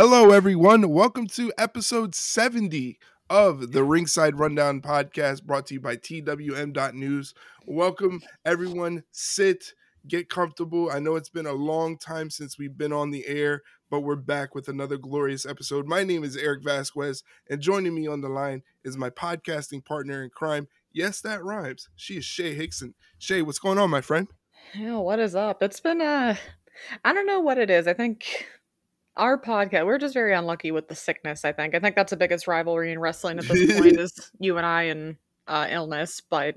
Hello, everyone. Welcome to episode 70 of the Ringside Rundown podcast brought to you by TWM.news. Welcome, everyone. Sit, get comfortable. I know it's been a long time since we've been on the air, but we're back with another glorious episode. My name is Erik Vasquez, and joining me on the line is my podcasting partner in crime. Yes, that rhymes. She is Shay Hickson. Shay, what's going on, my friend? Yeah, what is up? It's been uh I don't know what it is. I think our podcast we're just very unlucky with the sickness i think i think that's the biggest rivalry in wrestling at this point is you and i and uh, illness but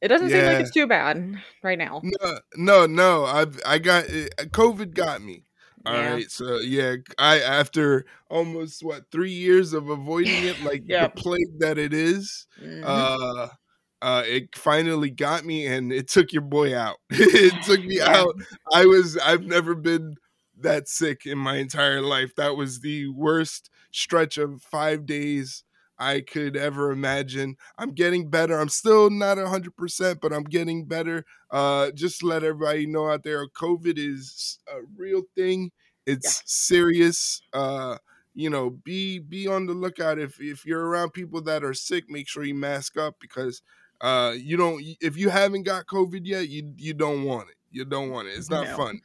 it doesn't yeah. seem like it's too bad right now no no no i've i got eh, covid got me All yeah. right, so yeah i after almost what three years of avoiding it like yep. the plague that it is, mm-hmm. uh uh, it finally got me and it took your boy out. it took me yeah. out. I was I've never been that sick in my entire life. That was the worst stretch of five days I could ever imagine. I'm getting better. I'm still not 100%, but I'm getting better. Uh, just let everybody know out there COVID is a real thing. It's yeah. serious. Uh, you know, be be on the lookout if if you're around people that are sick, make sure you mask up because uh you don't if you haven't got COVID yet, you you don't want it. You don't want it. It's not no. fun.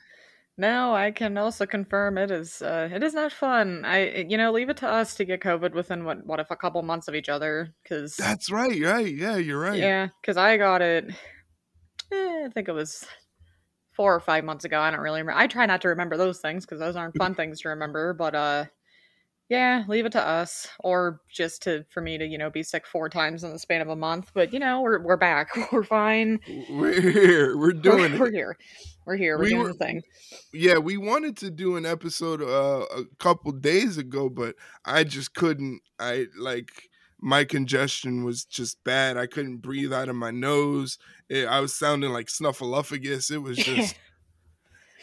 No, I can also confirm it is uh, it is not fun. I you know leave it to us to get COVID within what what if a couple months of each other because that's right, right, yeah, you're right. Yeah, because I got it. Eh, I think it was four or five months ago. I don't really remember. I try not to remember those things because those aren't fun things to remember. But uh, yeah, leave it to us, or just to for me to you know be sick four times in the span of a month. But you know we're we're back, we're fine. We're here. We're doing we're, it. We're here. We're here. We're we doing were, the thing. Yeah, we wanted to do an episode uh, a couple days ago, but I just couldn't. I like my congestion was just bad. I couldn't breathe out of my nose. It, I was sounding like snuffleupagus. It was just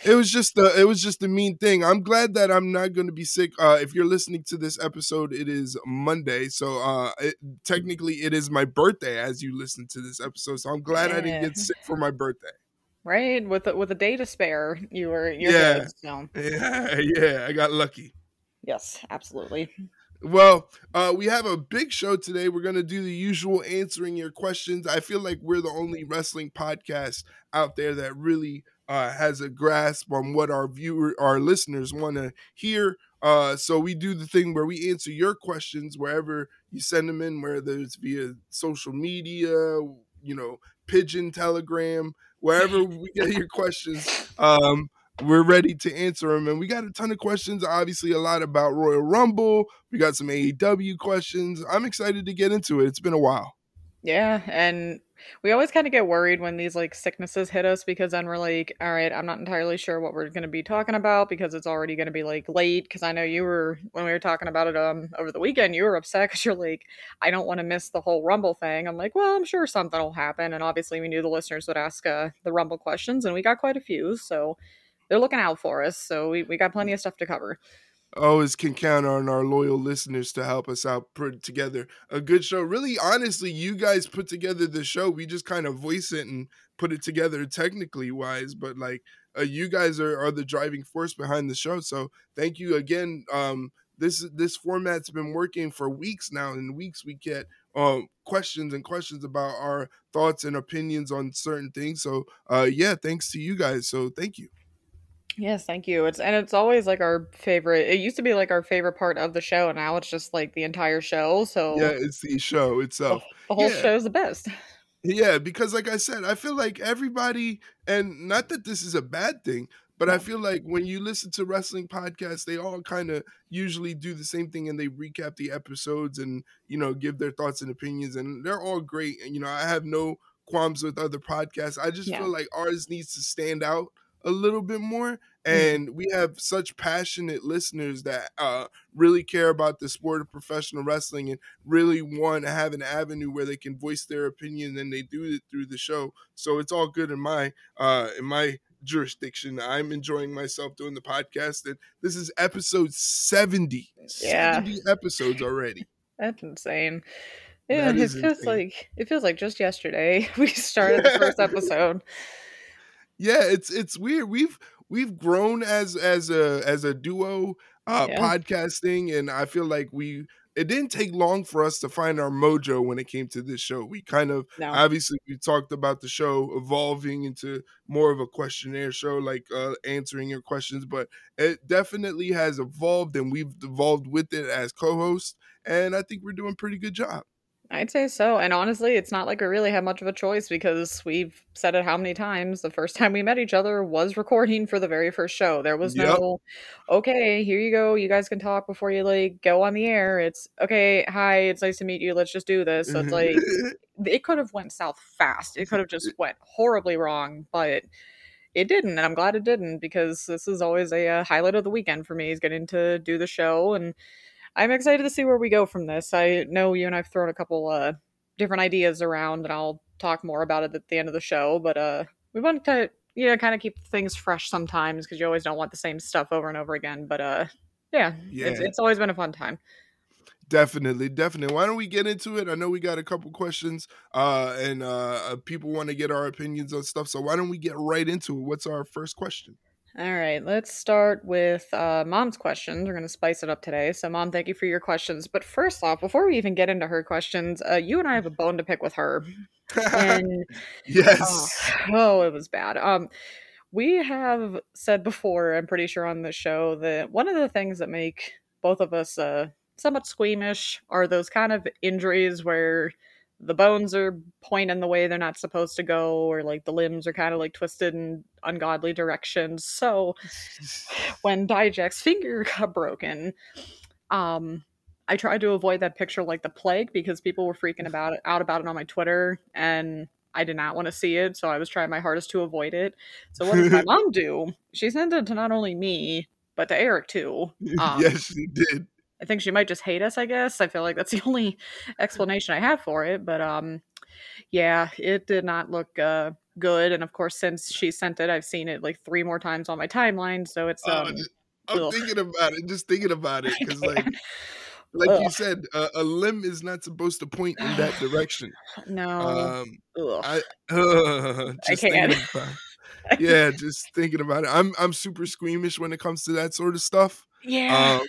it was just the it was just the mean thing. I'm glad that I'm not going to be sick. Uh, if you're listening to this episode, it is Monday, so uh, it, technically it is my birthday as you listen to this episode. So I'm glad yeah. I didn't get sick for my birthday. Right, with a, with a day to spare, you were you're yeah. good. So. Yeah, yeah, I got lucky. Yes, absolutely. Well, uh, we have a big show today. We're going to do the usual answering your questions. I feel like we're the only wrestling podcast out there that really uh, has a grasp on what our viewer, our listeners want to hear. Uh, so we do the thing where we answer your questions wherever you send them in, whether it's via social media, you know, pigeon, telegram, wherever we get your questions. Um, we're ready to answer them. And we got a ton of questions, obviously, a lot about Royal Rumble. We got some AEW questions. I'm excited to get into it. It's been a while. Yeah. And we always kind of get worried when these like sicknesses hit us because then we're like, all right, I'm not entirely sure what we're going to be talking about because it's already going to be like late. Because I know you were when we were talking about it um over the weekend, you were upset because you're like, I don't want to miss the whole Rumble thing. I'm like, well, I'm sure something will happen, and obviously we knew the listeners would ask uh, the Rumble questions, and we got quite a few, so they're looking out for us. So we we got plenty of stuff to cover always can count on our loyal listeners to help us out put together. A good show really honestly you guys put together the show. We just kind of voice it and put it together technically wise but like uh, you guys are, are the driving force behind the show so thank you again. Um this this format's been working for weeks now and weeks we get um questions and questions about our thoughts and opinions on certain things so uh yeah thanks to you guys so thank you Yes, thank you. It's and it's always like our favorite. It used to be like our favorite part of the show, and now it's just like the entire show. So yeah, it's the show itself. The, the whole yeah. show is the best. Yeah, because like I said, I feel like everybody, and not that this is a bad thing, but I feel like when you listen to wrestling podcasts, they all kind of usually do the same thing and they recap the episodes and you know give their thoughts and opinions, and they're all great. And you know, I have no qualms with other podcasts. I just yeah. feel like ours needs to stand out a little bit more. And we have such passionate listeners that uh, really care about the sport of professional wrestling and really want to have an avenue where they can voice their opinion and they do it through the show. So it's all good in my uh, in my jurisdiction. I'm enjoying myself doing the podcast and this is episode 70 yeah. 70 episodes already. That's insane. Yeah, it feels insane. like it feels like just yesterday we started the first episode. Yeah it's it's weird. We've we've grown as as a as a duo uh, yeah. podcasting, and I feel like we it didn't take long for us to find our mojo when it came to this show. We kind of no. obviously we talked about the show evolving into more of a questionnaire show, like uh, answering your questions, but it definitely has evolved, and we've evolved with it as co-hosts, and I think we're doing a pretty good job. I'd say so. And honestly, it's not like we really have much of a choice because we've said it how many times. The first time we met each other was recording for the very first show. There was yep. no, okay, here you go. You guys can talk before you like go on the air. It's okay, hi, it's nice to meet you. Let's just do this. So it's like it could have went south fast. It could have just went horribly wrong, but it didn't and i'm glad it didn't because this is always a, a uh, highlight of the weekend for me is getting to do the show and I'm excited to see where we go from this. I know you and I've thrown a couple uh, different ideas around, and I'll talk more about it at the end of the show. But uh, we want to, you know, kind of keep things fresh sometimes because you always don't want the same stuff over and over again. But uh, yeah, yeah. It's, it's always been a fun time. Definitely, definitely. Why don't we get into it? I know we got a couple questions, uh, and uh, uh people want to get our opinions on stuff. So why don't we get right into it? What's our first question? All right, let's start with uh, mom's questions. We're going to spice it up today. So, mom, thank you for your questions. But first off, before we even get into her questions, uh, you and I have a bone to pick with her. And, yes. Oh, oh, it was bad. Um, we have said before, I'm pretty sure on the show, that one of the things that make both of us uh, somewhat squeamish are those kind of injuries where the bones are pointing the way they're not supposed to go or like the limbs are kind of like twisted in ungodly directions. So when dijak's finger got broken um i tried to avoid that picture like the plague because people were freaking about it out about it on my twitter and i did not want to see it so i was trying my hardest to avoid it. So what did my mom do? She sent it to not only me but to erik too um, yes she did I think she might just hate us, I guess. I feel like that's the only explanation I have for it. But um yeah, it did not look uh good. And of course since she sent it, I've seen it like three more times on my timeline. So it's oh, um I'm ugh. thinking about it, just thinking about it. Cause like like ugh. you said, uh, a limb is not supposed to point in that direction. No. Um, I, uh, I can't. yeah, just thinking about it. I'm I'm super squeamish when it comes to that sort of stuff. Yeah. Um,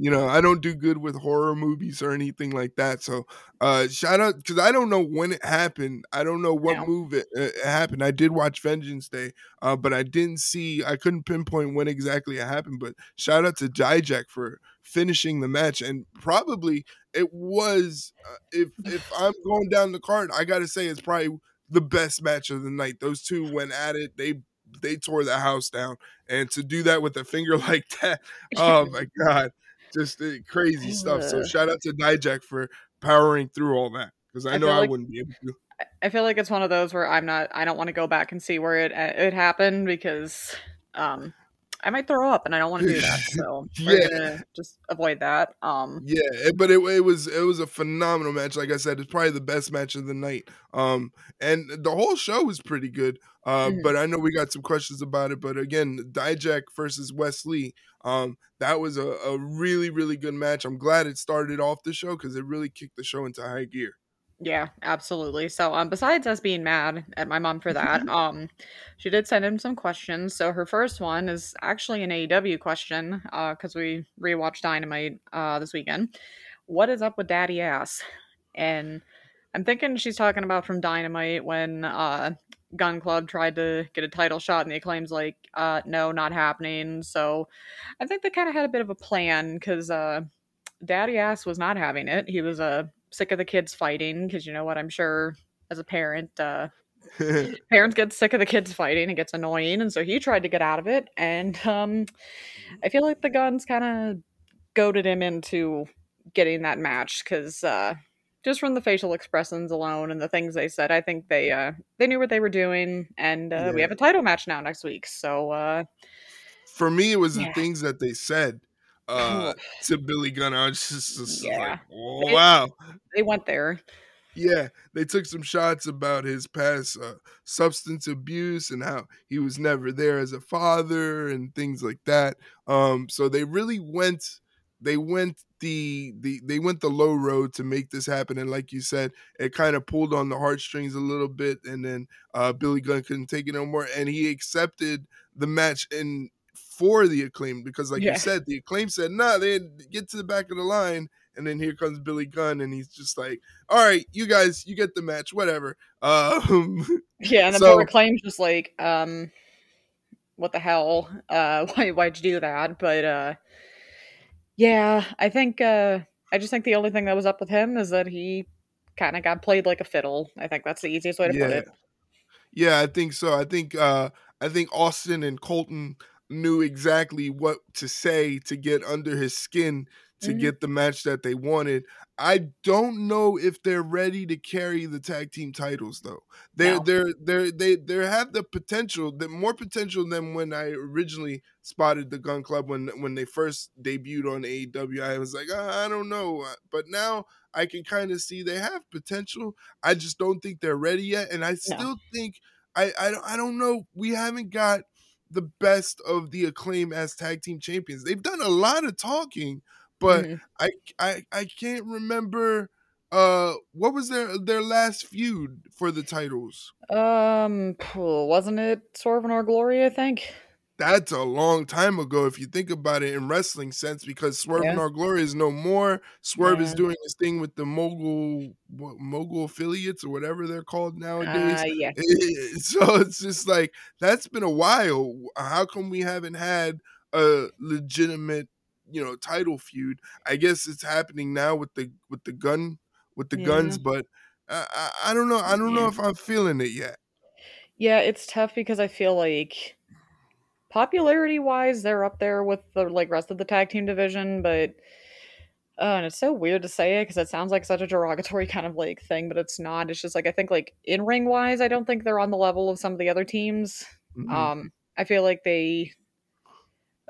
you know i don't do good with horror movies or anything like that so uh shout out because i don't know when it happened i don't know what move it, uh, it, happened i did watch vengeance day uh but i didn't see i couldn't pinpoint when exactly it happened but shout out to dijak for finishing the match and probably it was uh, if if i'm going down the card i gotta say it's probably the best match of the night those two went at it they they tore the house down and to do that with a finger like that oh my god just uh, crazy stuff. So shout out to Dijak for powering through all that because I, I know I like, wouldn't be able to. I feel like it's one of those where I'm not. I don't want to go back and see where it uh, it happened because um I might throw up, and I don't want to do that. So yeah, just avoid that. Um, yeah, eh, but it, it was it was a phenomenal match. Like I said, it's probably the best match of the night. Um, and the whole show was pretty good. Uh, mm-hmm. but I know we got some questions about it. But again, Dijak versus Wes Lee, um, that was a, a really really good match. I'm glad it started off the show because it really kicked the show into high gear. Yeah, absolutely. So, um, besides us being mad at my mom for that, um, she did send in some questions. So her first one is actually an AEW question, uh, because we rewatched Dynamite uh this weekend. What is up with Daddy Ass? And I'm thinking she's talking about from Dynamite when uh Gun Club tried to get a title shot and the Acclaimed's like, uh, no, not happening. So I think they kind of had a bit of a plan because uh Daddy Ass was not having it. He was uh sick of the kids fighting because you know what I'm sure as a parent, uh, parents get sick of the kids fighting. It gets annoying, and so he tried to get out of it. And um, I feel like the guns kind of goaded him into getting that match because uh, just from the facial expressions alone and the things they said, I think they uh, they knew what they were doing. And uh, yeah. we have a title match now next week. So uh, for me, it was yeah. the things that they said uh to Billy Gunn. I was just, just yeah. like, oh, wow. They went there. Yeah, they took some shots about his past uh, substance abuse and how he was never there as a father and things like that. Um, so they really went, they went the the they went the low road to make this happen. And like you said, it kind of pulled on the heartstrings a little bit, and then uh, Billy Gunn couldn't take it no more, and he accepted the match in for the Acclaimed because, like yeah. you said, the Acclaimed said, "Nah, they get to the back of the line." And then here comes Billy Gunn, and he's just like, "All right, you guys, you get the match, whatever." Um, yeah, and then so, Acclaimed's just like, um, "What the hell? Uh, why, why'd you do that?" But uh, yeah, I think uh, I just think the only thing that was up with him is that he kind of got played like a fiddle. I think that's the easiest way to yeah. put it. Yeah, I think so. I think uh I think Austin and Colton knew exactly what to say to get under his skin to mm-hmm. get the match that they wanted. I don't know if they're ready to carry the tag team titles though. They're no. they're they're they they have the potential, the more potential than when I originally spotted the Gun Club when when they first debuted on AEW. I was like, oh, I don't know, uh, but now I can kind of see they have potential. I just don't think they're ready yet, and I still no. think I I don't I don't know. We haven't got the best of the Acclaimed as tag team champions. They've done a lot of talking, but mm-hmm. I I I can't remember uh what was their their last feud for the titles um wasn't it swerve in our glory i think that's a long time ago if you think about it in wrestling sense because Swerve yeah. in Our Glory is no more. Swerve yeah. is doing his thing with the mogul what, mogul affiliates or whatever they're called nowadays. Uh, yeah. so it's just like that's been a while. How come we haven't had a legitimate, you know, title feud? I guess it's happening now with the with the gun with the yeah. guns, but I, I, I don't know. I don't know if I'm feeling it yet. Yeah, it's tough because I feel like popularity wise, they're up there with the like rest of the tag team division, but uh, and it's so weird to say it because it sounds like such a derogatory kind of like thing, but it's not. It's just like I think like in ring wise, I don't think they're on the level of some of the other teams. Mm-hmm. Um, I feel like they,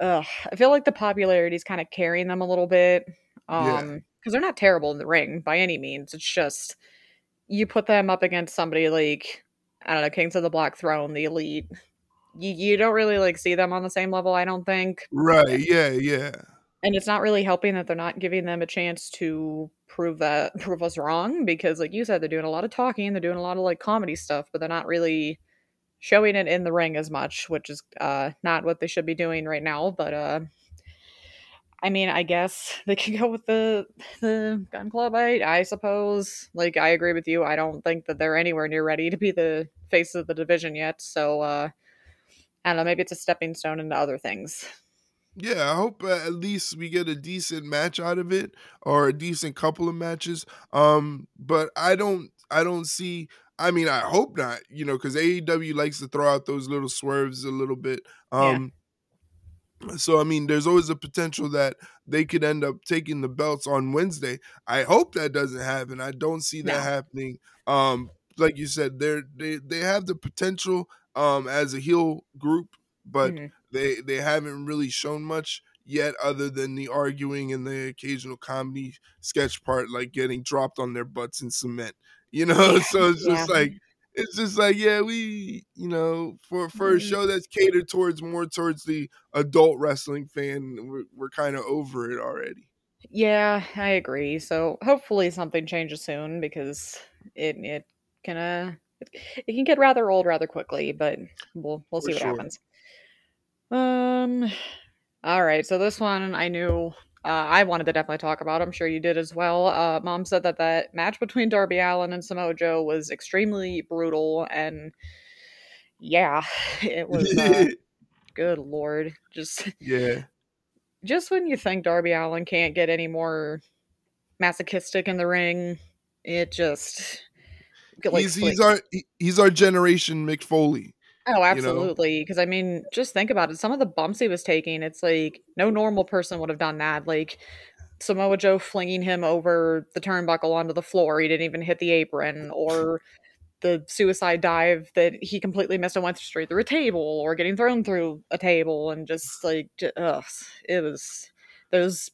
uh, I feel like the popularity is kind of carrying them a little bit. Um, because yeah. they're not terrible in the ring by any means. It's just you put them up against somebody like I don't know, Kings of the Black Throne, the Elite, you, you don't really like see them on the same level, I don't think. Right. Yeah. Yeah. And it's not really helping that they're not giving them a chance to prove that prove us wrong because like you said they're doing a lot of talking, they're doing a lot of like comedy stuff, but they're not really showing it in the ring as much, which is uh not what they should be doing right now, but uh I mean, I guess they can go with the the gun club. I I suppose. Like, I agree with you. I don't think that they're anywhere near ready to be the face of the division yet. So, uh, I don't know, maybe it's a stepping stone into other things. Yeah, I hope uh, at least we get a decent match out of it or a decent couple of matches. Um, but I don't I don't see I mean, I hope not, you know, because AEW likes to throw out those little swerves a little bit. Um yeah. so I mean, there's always a potential that they could end up taking the belts on Wednesday. I hope that doesn't happen. I don't see that no. happening. Um, like you said, they're they they have the potential um, as a heel group, but mm-hmm. they they haven't really shown much yet, other than the arguing and the occasional comedy sketch part, like getting dropped on their butts in cement. You know, yeah, so it's just yeah. like it's just like yeah, we you know for for a mm-hmm. show that's catered towards more towards the adult wrestling fan, we're we're kind of over it already. Yeah, I agree. So hopefully something changes soon because it it can uh it can get rather old rather quickly, but we'll we'll see what sure. happens. Um, all right. So this one I knew uh, I wanted to definitely talk about. I'm sure you did as well. Uh, Mom said that that match between Darby Allin and Samoa Joe was extremely brutal, and yeah, it was. Uh, good lord, just yeah. Just when you think Darby Allin can't get any more masochistic in the ring, it just like, he's he's our he's our generation Mick Foley. Oh, absolutely. Because you know? I mean, just think about it. Some of the bumps he was taking, it's like no normal person would have done that. Like Samoa Joe flinging him over the turnbuckle onto the floor. He didn't even hit the apron, or the suicide dive that he completely missed and went straight through a table, or getting thrown through a table, and just like, ugh, it was those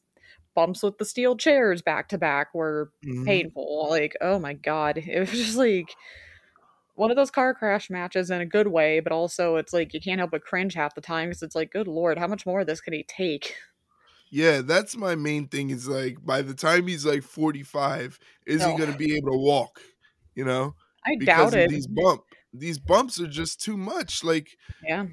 bumps with the steel chairs back to back were mm-hmm. painful. Like, oh my god, it was just like one of those car crash matches in a good way, but also it's like you can't help but cringe half the time because it's like, good lord, how much more of this can he take? Yeah, that's my main thing. Is like by the time he's like forty five, is oh. he going to be able to walk? You know, I because doubt it. These bump, these bumps are just too much. Like, yeah,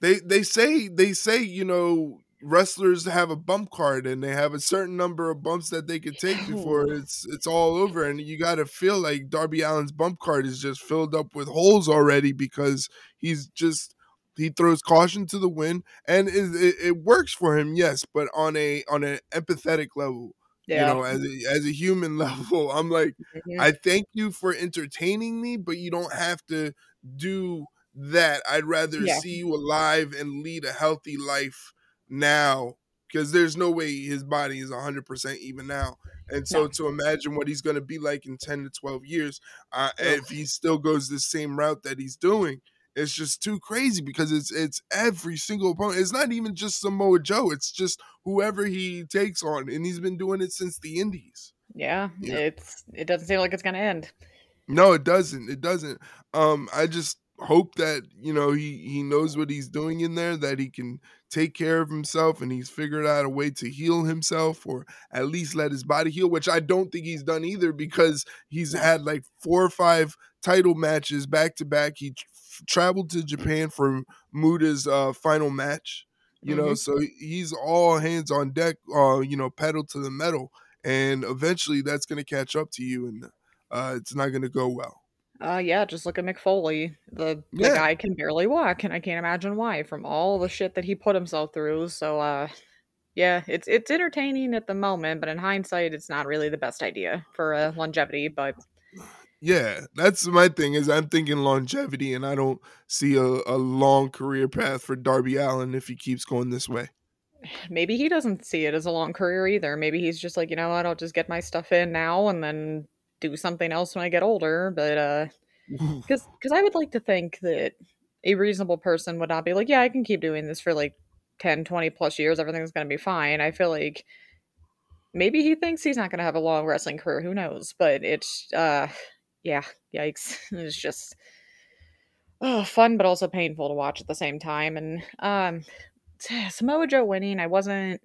they they say they say you know wrestlers have a bump card and they have a certain number of bumps that they could take before it's it's all over and you got to feel like Darby Allin's bump card is just filled up with holes already because he's just he throws caution to the wind and it, it, it works for him yes but on a on an empathetic level yeah. you know as a, as a human level i'm like mm-hmm. i thank you for entertaining me but you don't have to do that i'd rather yeah. see you alive and lead a healthy life now because there's no way his body is 100% even now. And so to imagine what he's going to be like in 10 to 12 years uh, if he still goes the same route that he's doing it's just too crazy because it's it's every single opponent it's not even just samoa joe it's just whoever he takes on and he's been doing it since the indies. Yeah, yeah. it's it doesn't seem like it's going to end. No it doesn't it doesn't. Um i just hope that you know he he knows what he's doing in there that he can take care of himself and he's figured out a way to heal himself or at least let his body heal which i don't think he's done either because he's had like four or five title matches back to back he f- traveled to japan for muta's uh, final match you mm-hmm. know so he's all hands on deck uh you know pedal to the metal and eventually that's going to catch up to you and uh, it's not going to go well uh, yeah, just look at Mick Foley. The, the yeah. guy can barely walk, and I can't imagine why from all the shit that he put himself through. So, uh, yeah, it's it's entertaining at the moment, but in hindsight, it's not really the best idea for uh, longevity. But yeah, that's my thing. Is I'm thinking longevity, and I don't see a, a long career path for Darby Allin if he keeps going this way. Maybe he doesn't see it as a long career either. Maybe he's just like, you know what, I'll just get my stuff in now and then do something else when I get older. But uh, because because I would like to think that a reasonable person would not be like, yeah, I can keep doing this for like 10, 20 plus years. Everything's going to be fine. I feel like maybe he thinks he's not going to have a long wrestling career. Who knows? But it's, uh, yeah, yikes. It's just oh, fun, but also painful to watch at the same time. And um, Samoa Joe winning, I wasn't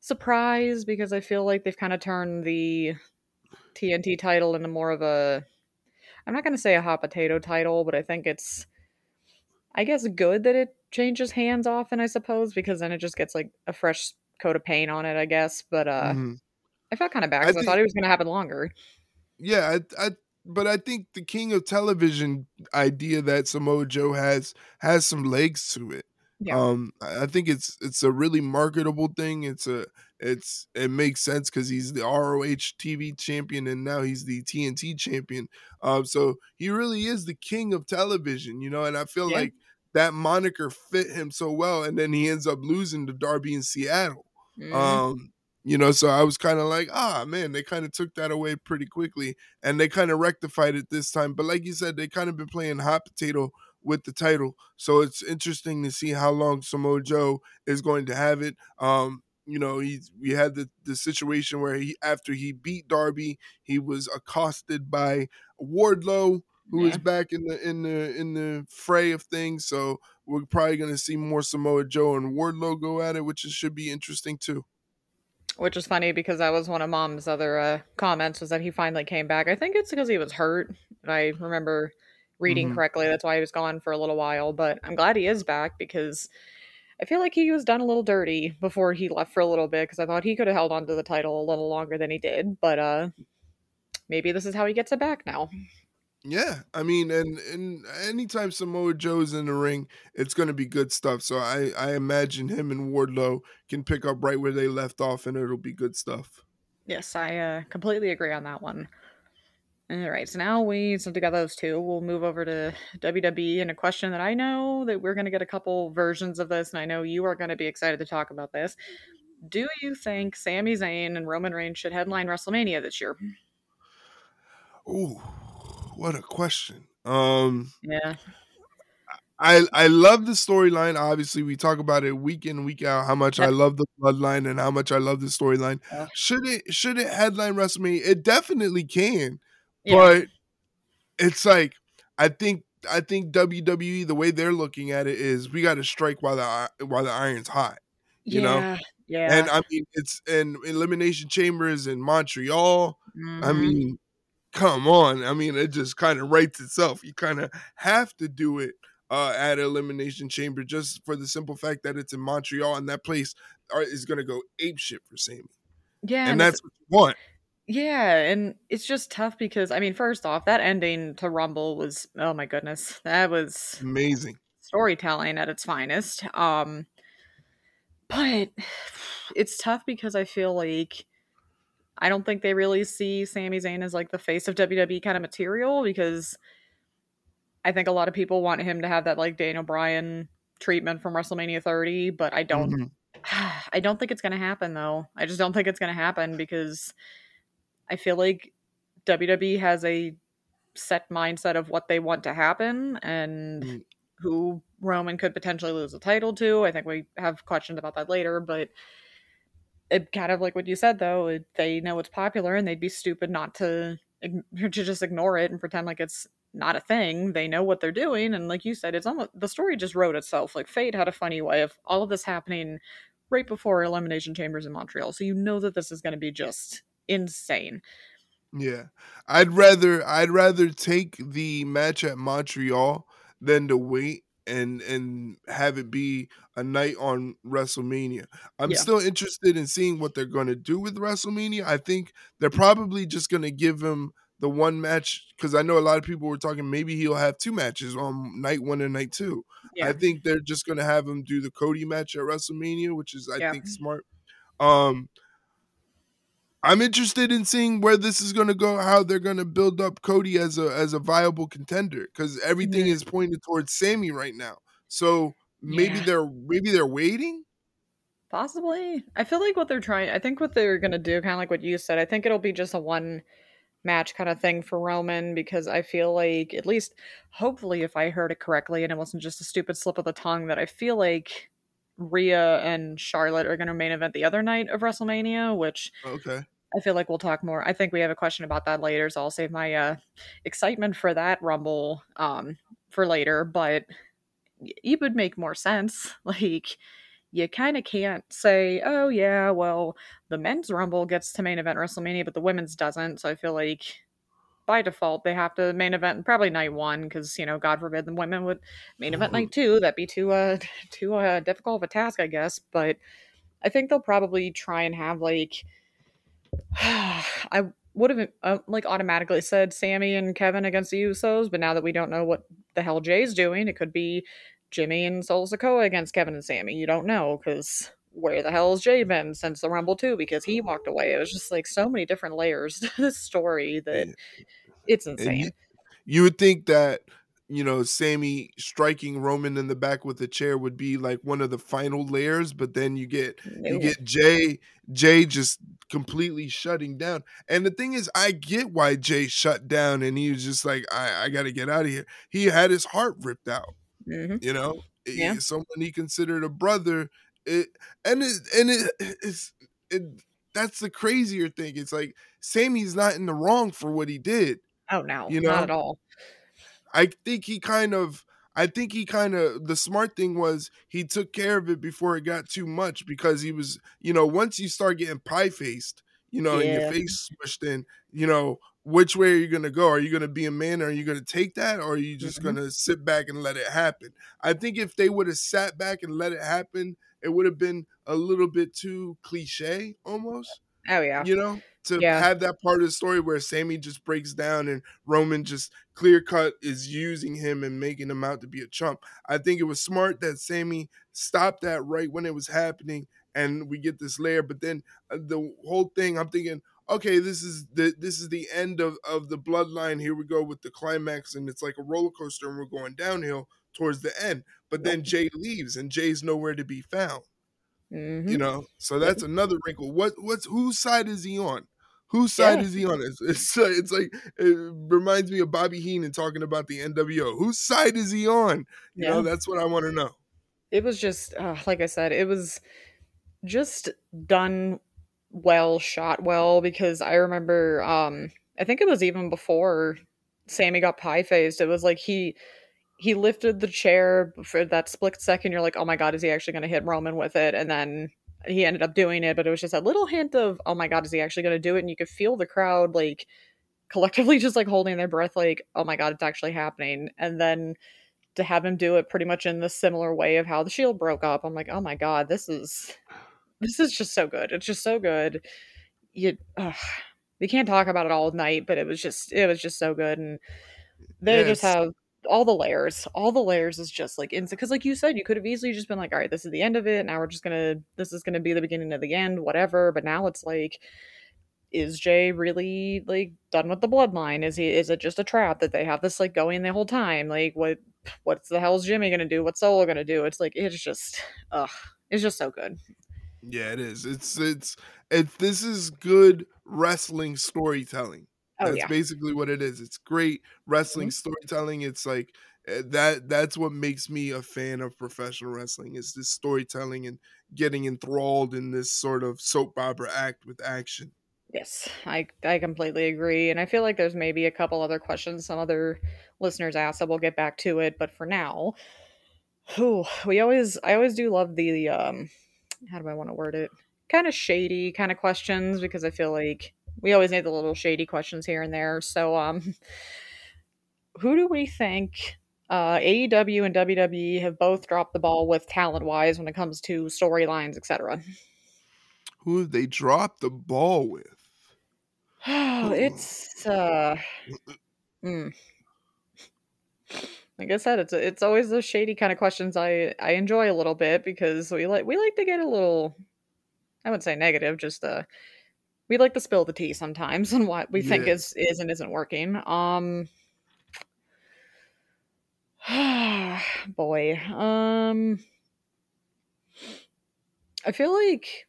surprised because I feel like they've kind of turned the TNT title into more of a I'm not going to say a hot potato title, but I think it's I guess good that it changes hands often, I suppose, because then it just gets like a fresh coat of paint on it, I guess. But uh mm-hmm. I felt kind of bad because I, I, thought it was going to happen longer. Yeah, I, I but I think the king of television idea that Samoa Joe has has some legs to it. Yeah. Um, I think it's it's a really marketable thing. It's a it's it makes sense because he's the ROH TV champion and now he's the TNT champion. Um, so he really is the king of television, you know. And I feel yeah. like that moniker fit him so well. And then he ends up losing to Darby in Seattle. Mm-hmm. Um, you know, so I was kind of like, ah, man, they kind of took that away pretty quickly, and they kind of rectified it this time. But like you said, they kind of been playing hot potato with the title. So it's interesting to see how long Samoa Joe is going to have it. Um, you know, he's we had the, the situation where he after he beat Darby, he was accosted by Wardlow, who yeah. is back in the in the in the fray of things. So we're probably gonna see more Samoa Joe and Wardlow go at it, which is, should be interesting too. Which is funny because that was one of Mom's other uh, comments was that he finally came back. I think it's because he was hurt. I remember reading mm-hmm. correctly. That's why he was gone for a little while. But I'm glad he is back because I feel like he was done a little dirty before he left for a little bit because I thought he could have held on to the title a little longer than he did. But uh maybe this is how he gets it back now. Yeah, I mean, and and anytime Samoa Joe's in the ring, it's going to be good stuff. So I I imagine him and Wardlow can pick up right where they left off, and it'll be good stuff. Yes, I uh, completely agree on that one. All right, so now we so together those two. We'll move over to WWE and a question that I know that we're going to get a couple versions of this, and I know you are going to be excited to talk about this. Do you think Sami Zayn and Roman Reigns should headline WrestleMania this year? Ooh, what a question. Um, yeah. I I love the storyline. Obviously, we talk about it week in week out. How much I love the bloodline and how much I love the storyline. Should it should it headline WrestleMania? It definitely can. Yeah. But it's like I think I think WWE the way they're looking at it is we got to strike while the while the iron's hot. You yeah, know. Yeah. And I mean it's and elimination chambers in Montreal. Mm-hmm. I mean, come on. I mean, it just kind of writes itself. You kind of have to do it uh, at Elimination Chamber just for the simple fact that it's in Montreal and that place are, is going to go ape shit for Sami. Yeah, and, and that's what you want. Yeah, and it's just tough because I mean, first off, that ending to Rumble was oh my goodness, that was amazing storytelling at its finest. Um, but it's tough because I feel like I don't think they really see Sami Zayn as like the face of WWE kind of material because I think a lot of people want him to have that like Daniel Bryan treatment from WrestleMania 30, but I don't mm-hmm. I don't think it's going to happen though. I just don't think it's going to happen because I feel like WWE has a set mindset of what they want to happen and mm. who Roman could potentially lose the title to. I think we have questions about that later, but it kind of like what you said though, it, they know it's popular and they'd be stupid not to to just ignore it and pretend like it's not a thing. They know what they're doing, and like you said, it's almost the story just wrote itself. Like fate had a funny way of all of this happening right before Elimination Chambers in Montreal, so you know that this is going to be just insane. Yeah, I'd rather I'd rather take the match at Montreal than to wait and and have it be a night on WrestleMania. I'm yeah. still interested in seeing what they're going to do with WrestleMania. I think they're probably just going to give him the one match because I know a lot of people were talking maybe he'll have two matches on night one and night two. Yeah. I think they're just gonna have him do the Cody match at WrestleMania, which is I yeah. think smart. Um I'm interested in seeing where this is gonna go, how they're gonna build up Cody as a as a viable contender, because everything is pointed towards Sami right now. So maybe yeah. they're maybe they're waiting. Possibly. I feel like what they're trying I think what they're gonna do, kind of like what you said, I think it'll be just a one match kind of thing for Roman because I feel like, at least hopefully, if I heard it correctly and it wasn't just a stupid slip of the tongue, that I feel like Rhea and Charlotte are going to main event the other night of WrestleMania, which okay. I feel like we'll talk more. I think we have a question about that later, so I'll save my uh, excitement for that Rumble um, for later. But it would make more sense. Like, you kind of can't say, oh, yeah, well, the men's Rumble gets to main event WrestleMania, but the women's doesn't. So I feel like by default they have to main event probably night one because you know god forbid the women would main event night two that'd be too uh too uh difficult of a task i guess but i think they'll probably try and have like i would have uh, like automatically said Sami and Kevin against the Usos, but now that we don't know what the hell Jey's doing, it could be Jimmy and Solo Sikoa against Kevin and Sami. You don't know because where the hell has Jey been since the Rumble too? Because he walked away. It was just like so many different layers to this story that it's insane. You, you would think that you know Sami striking Roman in the back with a chair would be like one of the final layers, but then you get you get Jey Jey just completely shutting down. And the thing is, I get why Jey shut down, and he was just like, I, I got to get out of here. He had his heart ripped out. Mm-hmm. You know, yeah. He, someone he considered a brother. It, and it, and it, it's it, that's the crazier thing. It's like Sami's not in the wrong for what he did. Oh no, you know? not at all. I think he kind of I think he kind of the smart thing was he took care of it before it got too much because he was, you know, once you start getting pie faced, you know, yeah. and your face smushed in, you know, which way are you going to go? Are you going to be a man? Or are you going to take that? Or are you just mm-hmm. going to sit back and let it happen? I think if they would have sat back and let it happen, it would have been a little bit too cliche almost. Oh, yeah. You know, to yeah. have that part of the story where Sami just breaks down and Roman just clear cut is using him and making him out to be a chump. I think it was smart that Sami stopped that right when it was happening and we get this layer. But then uh, the whole thing, I'm thinking, okay, this is the this is the end of of the bloodline. Here we go with the climax, and it's like a roller coaster, and we're going downhill towards the end. But then Jey leaves, and Jey's nowhere to be found. Mm-hmm. You know, so that's another wrinkle. What what's whose side is he on? Whose side yeah. is he on? It's, it's, it's like it reminds me of Bobby Heenan talking about the NWO. Whose side is he on? You yeah. know, that's what I want to know. It was just uh, like I said, it was just done well, shot well because I remember um I think it was even before Sami got pie faced. It was like he he lifted the chair for that split second. You're like, oh my god, is he actually going to hit Roman with it? And then he ended up doing it, but it was just a little hint of, oh my god, is he actually going to do it? And you could feel the crowd like collectively just like holding their breath, like, oh my god, it's actually happening. And then to have him do it pretty much in the similar way of how the Shield broke up. I'm like, oh my god, this is this is just so good. It's just so good. You ugh, we can't talk about it all night, but it was just it was just so good, and they yes. just have all the layers. All the layers is just like instant because, like you said, you could have easily just been like, all right, this is the end of it. Now we're just gonna this is gonna be the beginning of the end, whatever. But now it's like is Jey really like done with the bloodline? Is he is it just a trap that they have this like going the whole time? Like what what's the hell's Jimmy gonna do? What's Solo gonna do? It's like it's just ugh. It's just so good. Yeah, it is. It's it's it's this is good wrestling storytelling. Oh, that's yeah. basically what it is. It's great wrestling mm-hmm. storytelling. It's like eh, that that's what makes me a fan of professional wrestling is this storytelling and getting enthralled in this sort of soap opera act with action. Yes, I I completely agree, and I feel like there's maybe a couple other questions some other listeners asked that we'll get back to it, but for now, who we always I always do love the um how do I want to word it? Kind of shady kind of questions because I feel like we always need the little shady questions here and there. So um who do we think uh, AEW and WWE have both dropped the ball with talent wise when it comes to storylines, etc. Who have they dropped the ball with? Oh, it's uh, mm. like I said, it's it's always those shady kind of questions I I enjoy a little bit because we like we like to get a little, I wouldn't say negative, just uh, we like to spill the tea sometimes on what we yeah. think is is and isn't working. Um, boy, um, I feel like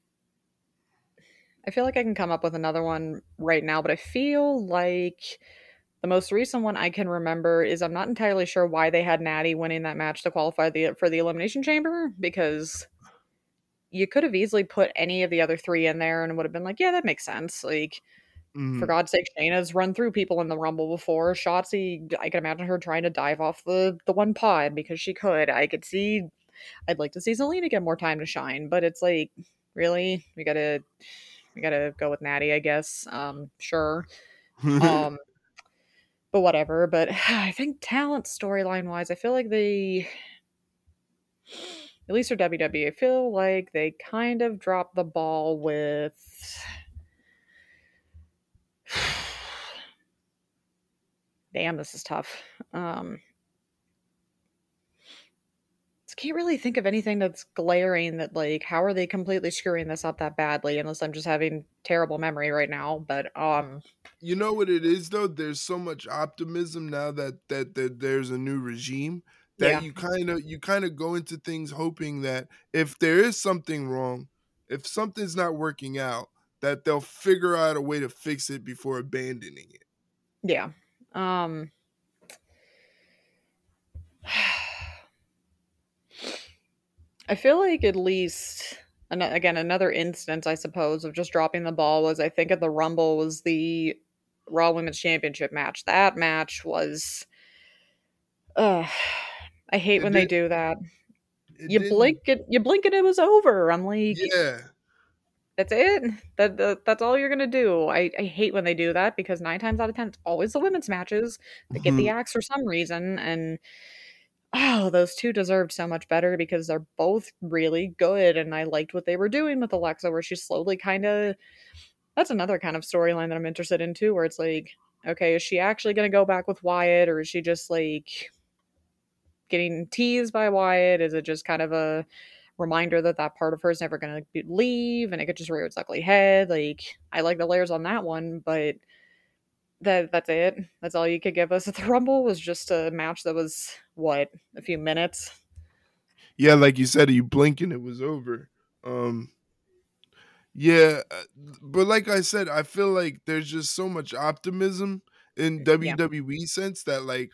I feel like I can come up with another one right now, but I feel like the most recent one I can remember is I'm not entirely sure why they had Natty winning that match to qualify the for the elimination chamber because you could have easily put any of the other three in there and it would have been like, yeah, that makes sense. Like mm. for God's sake, Shayna's run through people in the Rumble before. Shotzi, I can imagine her trying to dive off the the one pod because she could. I could see I'd like to see Zelina get more time to shine, but it's like, really? We gotta we gotta go with Natty, I guess. Um, sure. um, but whatever. But I think talent storyline wise, I feel like they, at least for WWE, I feel like they kind of dropped the ball with. Damn, this is tough. Um, can't really think of anything that's glaring that like how are they completely screwing this up that badly unless I'm just having terrible memory right now. But um you know what it is though? There's so much optimism now that that, that there's a new regime that yeah. you kind of you kind of go into things hoping that if there is something wrong, if something's not working out, that they'll figure out a way to fix it before abandoning it. Yeah. Um I feel like at least again another instance I suppose of just dropping the ball was I think at the Rumble was the Raw Women's Championship match. That match was uh I hate it when did, they do that. You blink it you blink and it was over. I'm like Yeah. That's it. That, that that's all you're gonna do. I, I hate when they do that because nine times out of ten it's always the women's matches that get mm-hmm. the axe for some reason and oh, those two deserved so much better because they're both really good. And I liked what they were doing with Alexa, where she's slowly kind of. That's another kind of storyline that I'm interested in too, where it's like, okay, is she actually going to go back with Wyatt, or is she just like getting teased by Wyatt? Is it just kind of a reminder that that part of her is never going to leave and it could just rear its ugly head? Like, I like the layers on that one, but that that's it. That's all you could give us at the Rumble was just a match that was what a few minutes. Yeah, like you said, you blink and it was over. Um, yeah, uh, but like I said, I feel like there's just so much optimism in WWE yeah. sense that like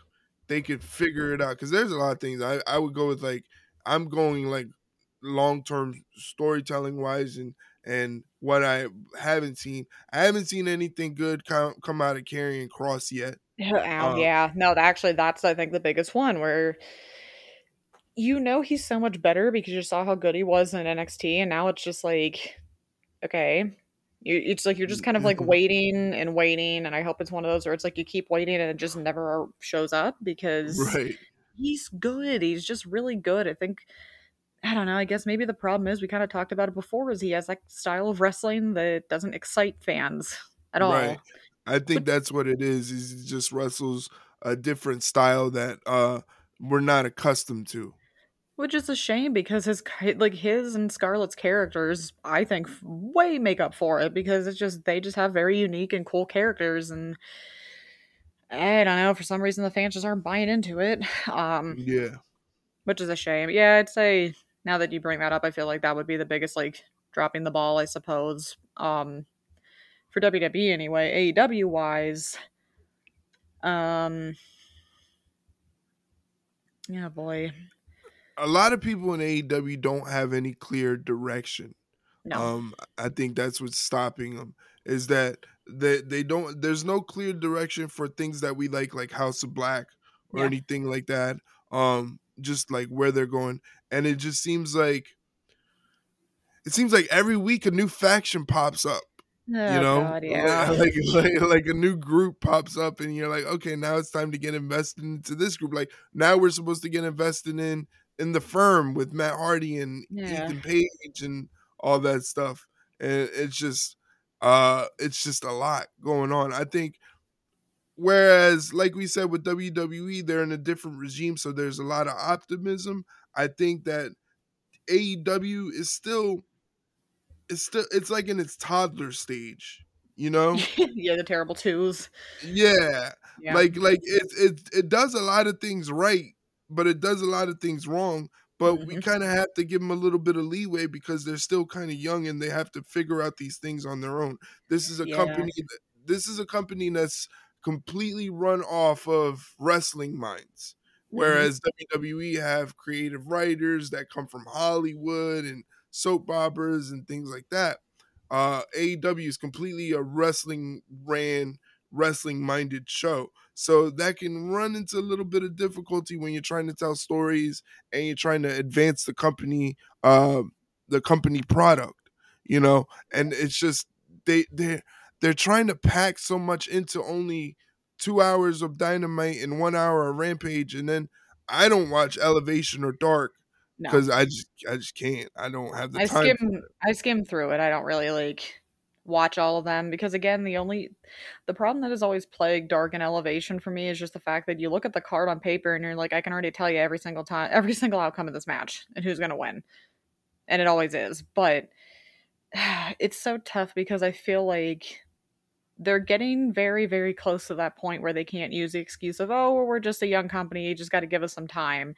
they could figure it out because there's a lot of things I I would go with like I'm going like long term storytelling wise and and what I haven't seen. I haven't seen anything good come come out of Karrion Kross yet. Oh, um, yeah, no, actually, that's I think the biggest one where you know he's so much better because you saw how good he was in NXT, and now it's just like, okay, you, it's like you're just kind of like waiting and waiting, and I hope it's one of those where it's like you keep waiting and it just never shows up because right he's good. He's just really good. I think I don't know. I guess maybe the problem is we kind of talked about it before. Is he has that style of wrestling that doesn't excite fans at all? Right. I think but, that's what it is. He just wrestles a different style that uh we're not accustomed to. Which is a shame because his like his and Scarlett's characters, I think, way make up for it because it's just they just have very unique and cool characters, and I don't know for some reason the fans just aren't buying into it. Um, yeah, which is a shame. Yeah, I'd say now that you bring that up, I feel like that would be the biggest like dropping the ball, I suppose. Um, for WWE anyway, AEW wise, um, yeah, boy. A lot of people in AEW don't have any clear direction. No. Um, I think that's what's stopping them is that they they don't. There's no clear direction for things that we like, like House of Black or yeah. anything like that. Um, just like where they're going, and it just seems like it seems like every week a new faction pops up. Oh, you know, God, yeah. like, like like a new group pops up, and you're like, okay, now it's time to get invested into this group. Like now we're supposed to get invested in in the firm with Matt Hardy and yeah. Ethan Page and all that stuff, and it's just uh it's just a lot going on. I think whereas like we said with WWE, they're in a different regime, so there's a lot of optimism. I think that AEW is still it's still it's like in its toddler stage, you know? yeah, the terrible twos. Yeah. yeah. Like like it it it does a lot of things right, but it does a lot of things wrong. But mm-hmm. we kind of have to give them a little bit of leeway because they're still kind of young and they have to figure out these things on their own. This is a yeah. company that, this is a company that's completely run off of wrestling minds. Mm-hmm. Whereas mm-hmm. WWE have creative writers that come from Hollywood and soap operas and things like that. Uh, AEW is completely a wrestling ran, wrestling minded show. So that can run into a little bit of difficulty when you're trying to tell stories and you're trying to advance the company, uh, the company product, you know. And it's just they they they're trying to pack so much into only two hours of dynamite and one hour of rampage, and then I don't watch Elevation or Dark because no. I just I just can't. I don't have the I time. Skim I skim through it. I don't really like watch all of them because again the only the problem that has always plagued dark and elevation for me is just the fact that you look at the card on paper and you're like i can already tell you every single time every single outcome of this match and who's going to win. And it always is but it's so tough because i feel like they're getting very very close to that point where they can't use the excuse of oh we're just a young company you just got to give us some time.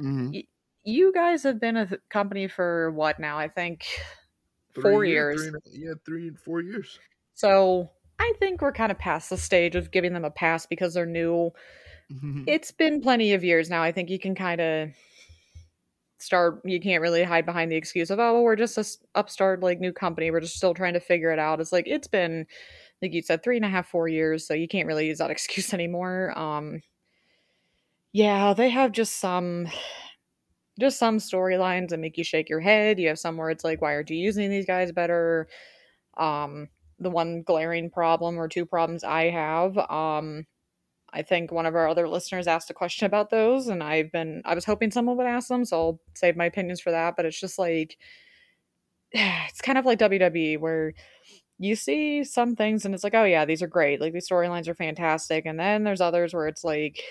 Mm-hmm. You guys have been a company for what now? I think four years. years. Three, yeah, three and four years. So I think we're kind of past the stage of giving them a pass because they're new. Mm-hmm. It's been plenty of years now. I think you can kind of start. You can't really hide behind the excuse of, "Oh, well, we're just a upstart, like new company. We're just still trying to figure it out." It's like it's been, like you said, three and a half, four years. So you can't really use that excuse anymore. Um, yeah, they have just some just some storylines that make you shake your head. You have some where it's like, why aren't you using these guys better? Um, the one glaring problem or two problems I have, um, I think one of our other listeners asked a question about those, and I've been I was hoping someone would ask them, so I'll save my opinions for that. But it's just like it's kind of like WWE where you see some things and it's like, oh yeah, these are great, like these storylines are fantastic, and then there's others where it's like,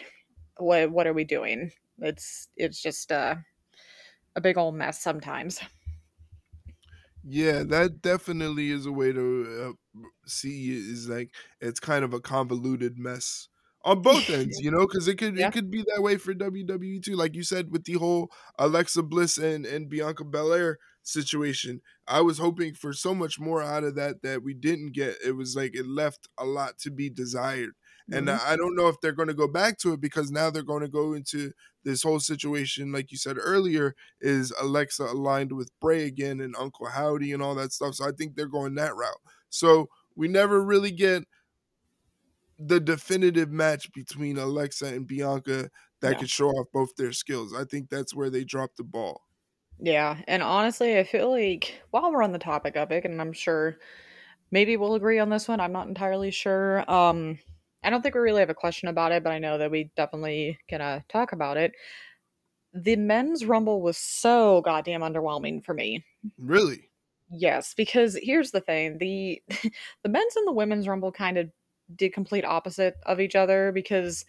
what what are we doing? It's it's just uh a big old mess sometimes. Yeah, that definitely is a way to uh, see is like it's kind of a convoluted mess on both ends, you know, because it could yeah. it could be that way for WWE too. Like you said with the whole Alexa Bliss and and Bianca Belair situation, I was hoping for so much more out of that that we didn't get. It was like it left a lot to be desired. And mm-hmm. I don't know if they're going to go back to it because now they're going to go into this whole situation, like you said earlier, is Alexa aligned with Bray again and Uncle Howdy and all that stuff. So I think they're going that route. So we never really get the definitive match between Alexa and Bianca that yeah. could show off both their skills. I think that's where they dropped the ball. Yeah, and honestly, I feel like while we're on the topic of it, and I'm sure maybe we'll agree on this one, I'm not entirely sure. Um, I don't think we really have a question about it, but I know that we definitely gonna talk about it. The men's rumble was so goddamn underwhelming for me. Really? Yes, because here's the thing: the the men's and the women's rumble kind of did complete opposite of each other because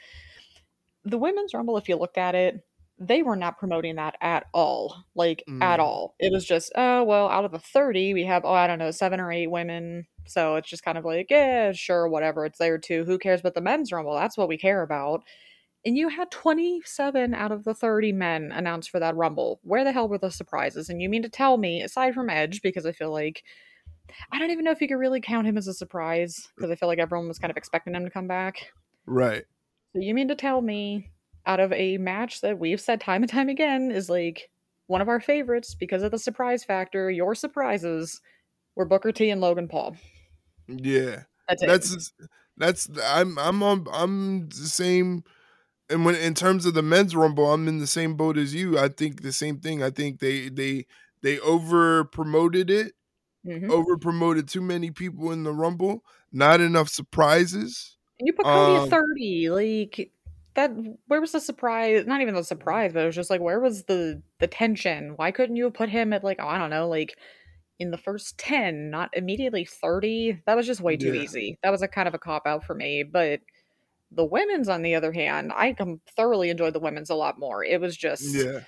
the women's rumble, if you looked at it, they were not promoting that at all. Like mm. at all. It was just, oh well, out of the 30, we have, oh, I don't know, seven or eight women. So it's just kind of like, yeah, sure, whatever. It's there too. Who cares? But the men's rumble, that's what we care about. And you had 27 out of the 30 men announced for that rumble. Where the hell were the surprises? And you mean to tell me, aside from Edge, because I feel like I don't even know if you could really count him as a surprise, because I feel like everyone was kind of expecting him to come back. Right. So you mean to tell me out of a match that we've said time and time again is like one of our favorites because of the surprise factor, your surprises were Booker T and Logan Paul. Yeah. That's. That's that's I'm I'm on I'm the same and when in terms of the men's rumble, I'm in the same boat as you. I think the same thing. I think they they they over promoted it, mm-hmm. over promoted too many people in the rumble, not enough surprises. You put Cody um, at 30. Like that where was the surprise? Not even the surprise, but it was just like where was the the tension? Why couldn't you have put him at like, oh, I don't know, like in the first 10, not immediately 30? That was just way too yeah. easy. That was a kind of a cop out for me, but the women's on the other hand, I thoroughly enjoyed the women's a lot more. It was just Yeah.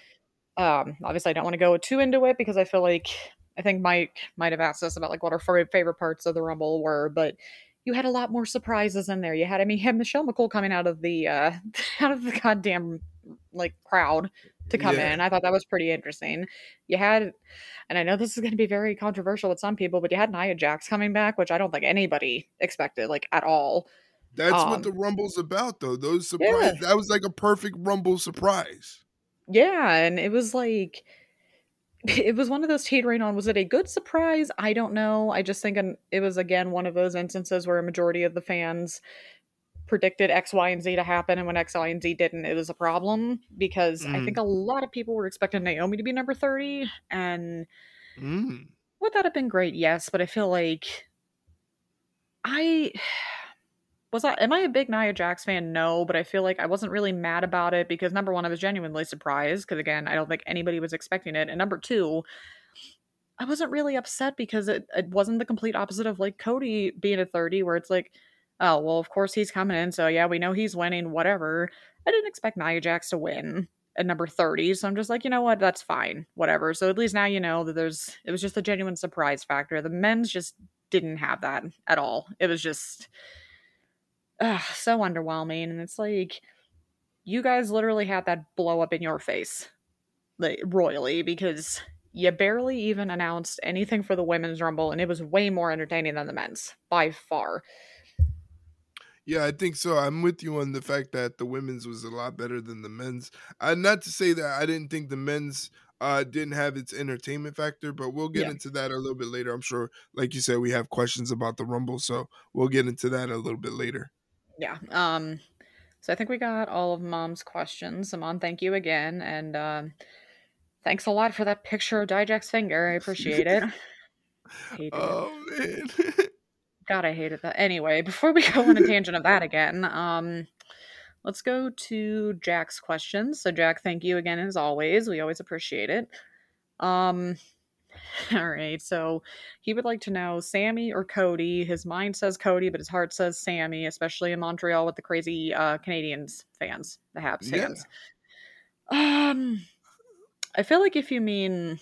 Um obviously I don't want to go too into it because I feel like I think Mike might have asked us about like what our favorite parts of the Rumble were, but you had a lot more surprises in there. You had, I mean, you had Michelle McCool coming out of the uh out of the goddamn like crowd to come yeah. in. I thought that was pretty interesting. You had, and I know this is going to be very controversial with some people, but you had Nia Jax coming back, which I don't think anybody expected, like at all. That's um, what the Rumble's about, though. Those surprises. Yeah. That was like a perfect Rumble surprise. Yeah, and it was like it was one of those teetering on was it a good surprise i don't know i just think it was again one of those instances where a majority of the fans predicted x y and z to happen and when x y and z didn't it was a problem because mm. i think mm. a lot of people were expecting naomi to be number 30 and mm. would that have been great yes but i feel like i was I am I a big Nia Jax fan? No, but I feel like I wasn't really mad about it because number one, I was genuinely surprised because again, I don't think anybody was expecting it, and number two, I wasn't really upset because it it wasn't the complete opposite of like Cody being a thirty, where it's like, oh well, of course he's coming in, so yeah, we know he's winning, whatever. I didn't expect Nia Jax to win at number 30 so i'm just like you know what that's fine whatever so at least now you know that there's it was just a genuine surprise factor the men's just didn't have that at all it was just ugh, so underwhelming. And it's like, you guys literally had that blow up in your face, like royally, because you barely even announced anything for the women's rumble, and it was way more entertaining than the men's by far. Yeah, I think so. I'm with you on the fact that the women's was a lot better than the men's. Uh, not to say that I didn't think the men's uh, didn't have its entertainment factor, but we'll get yeah. into that a little bit later. I'm sure, like you said, we have questions about the Rumble, so we'll get into that a little bit later yeah. Um, so I think we got all of mom's questions. Mom, thank you again, and um, thanks a lot for that picture of Dijak's finger. I appreciate it. oh man. God, I hated that. Anyway, before we go on a tangent of that again, um, let's go to Jack's questions. So, Jack, thank you again as always. We always appreciate it. Um, All right. So he would like to know Sami or Cody. His mind says Cody, but his heart says Sami, especially in Montreal with the crazy uh, Canadians fans, the Habs fans. Yeah. Um, I feel like if you mean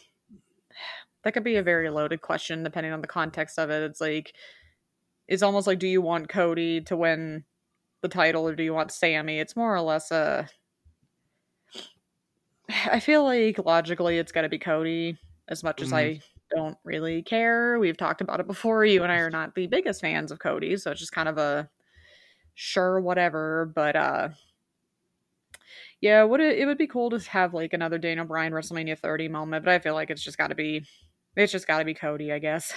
that could be a very loaded question depending on the context of it. It's like it's almost like do you want Cody to win the title or do you want Sami? It's more or less a I feel like logically it's got to be Cody as much as mm-hmm. I don't really care. We've talked about it before. You and I are not the biggest fans of Cody, so it's just kind of a sure whatever. But uh yeah, would it, it would be cool to have like another Daniel Bryan WrestleMania 30 moment, but I feel like it's just got to be it's just got to be Cody, I guess.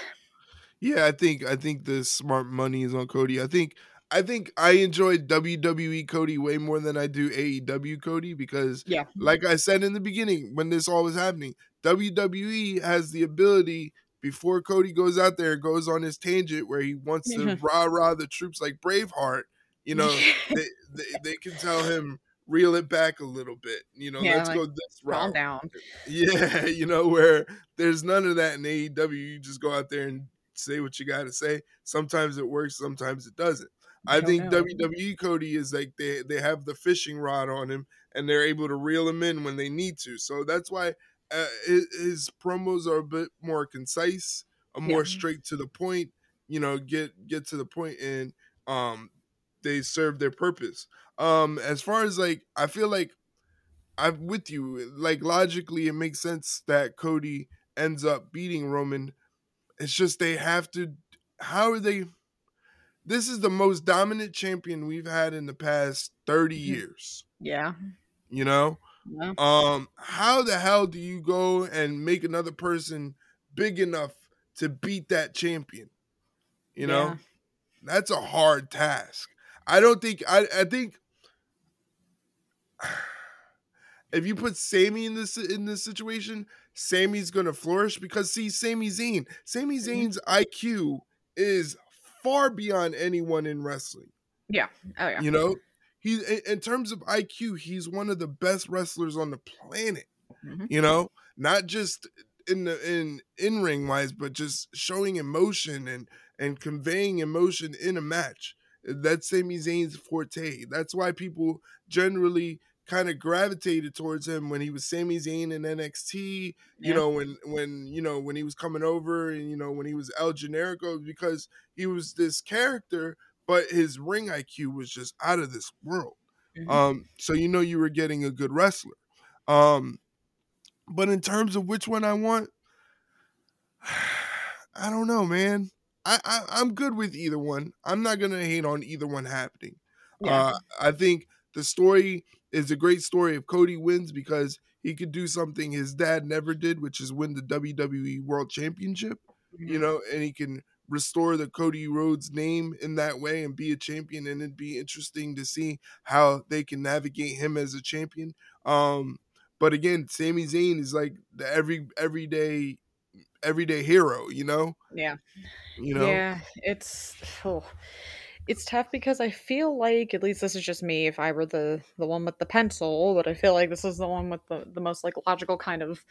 Yeah, I think I think the smart money is on Cody. I think I think I enjoyed WWE Cody way more than I do AEW Cody because, yeah, like I said in the beginning when this all was happening, WWE has the ability before Cody goes out there and goes on his tangent where he wants to rah rah the troops like Braveheart. You know, they, they, they can tell him reel it back a little bit. You know, yeah, let's like, go this route. Calm down. Yeah, you know, where there's none of that in AEW. You just go out there and say what you got to say. Sometimes it works, sometimes it doesn't. I, I think know. WWE Cody is like they they have the fishing rod on him and they're able to reel him in when they need to. So that's why uh, his, his, promos are a bit more concise, a more yeah. straight to the point. You know, get get to the point and um they serve their purpose. Um, as far as like, I feel like I'm with you. Like logically, it makes sense that Cody ends up beating Roman. It's just they have to. How are they? This is the most dominant champion we've had in the past thirty mm-hmm. years. Yeah. You know. Yeah. Um. How the hell do you go and make another person big enough to beat that champion? You know. Yeah. That's a hard task. I don't think I I think if you put Sami in this in this situation, Sami's gonna flourish because see, Sami Zayn, Sami mm-hmm. Zayn's IQ is far beyond anyone in wrestling. Yeah. Oh yeah. You know, he's in terms of IQ, he's one of the best wrestlers on the planet. Mm-hmm. You know, not just in the in in ring wise, but just showing emotion and and conveying emotion in a match. That's Sami Zayn's forte. That's why people generally kind of gravitated towards him when he was Sami Zayn in NXT. Yeah. You know, when when you know when he was coming over, and you know when he was El Generico, because he was this character, but his ring IQ was just out of this world. Mm-hmm. Um, so you know you were getting a good wrestler. Um, but in terms of which one I want, I don't know, man. I, I am good with either one. I'm not gonna hate on either one happening. Yeah. Uh, I think the story is a great story if Cody wins because he could do something his dad never did, which is win the WWE World Championship. Mm-hmm. You know, and he can restore the Cody Rhodes name in that way and be a champion. And it'd be interesting to see how they can navigate him as a champion. Um, but again, Sami Zayn is like the every everyday everyday hero, you know? Yeah. You know? Yeah, it's oh, it's tough because I feel like at least this is just me if I were the the one with the pencil, but I feel like this is the one with the the most like logical kind of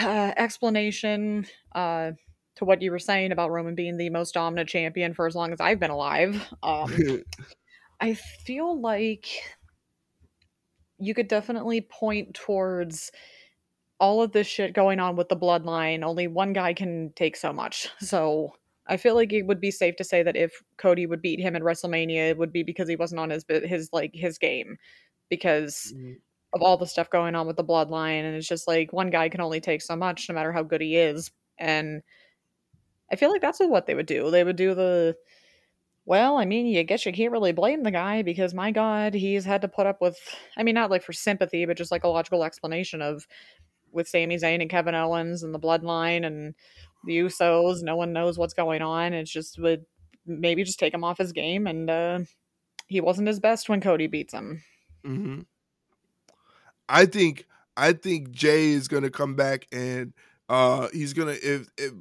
uh, explanation uh to what you were saying about Roman being the most dominant champion for as long as I've been alive. Um I feel like you could definitely point towards all of this shit going on with the bloodline, only one guy can take so much. So I feel like it would be safe to say that if Cody would beat him at WrestleMania, it would be because he wasn't on his his like his game, because mm-hmm. of all the stuff going on with the bloodline, and it's just like one guy can only take so much, no matter how good he is, and I feel like that's what they would do. They would do the well, I mean, you guess you can't really blame the guy because my God, he's had to put up with, I mean, not like for sympathy, but just like a logical explanation of with Sami Zayn and Kevin Owens and the Bloodline and the Usos. No one knows what's going on. It's just would maybe just take him off his game, and uh, he wasn't his best when Cody beats him. Mm-hmm. I think I think Jey is gonna come back and uh, he's gonna if, if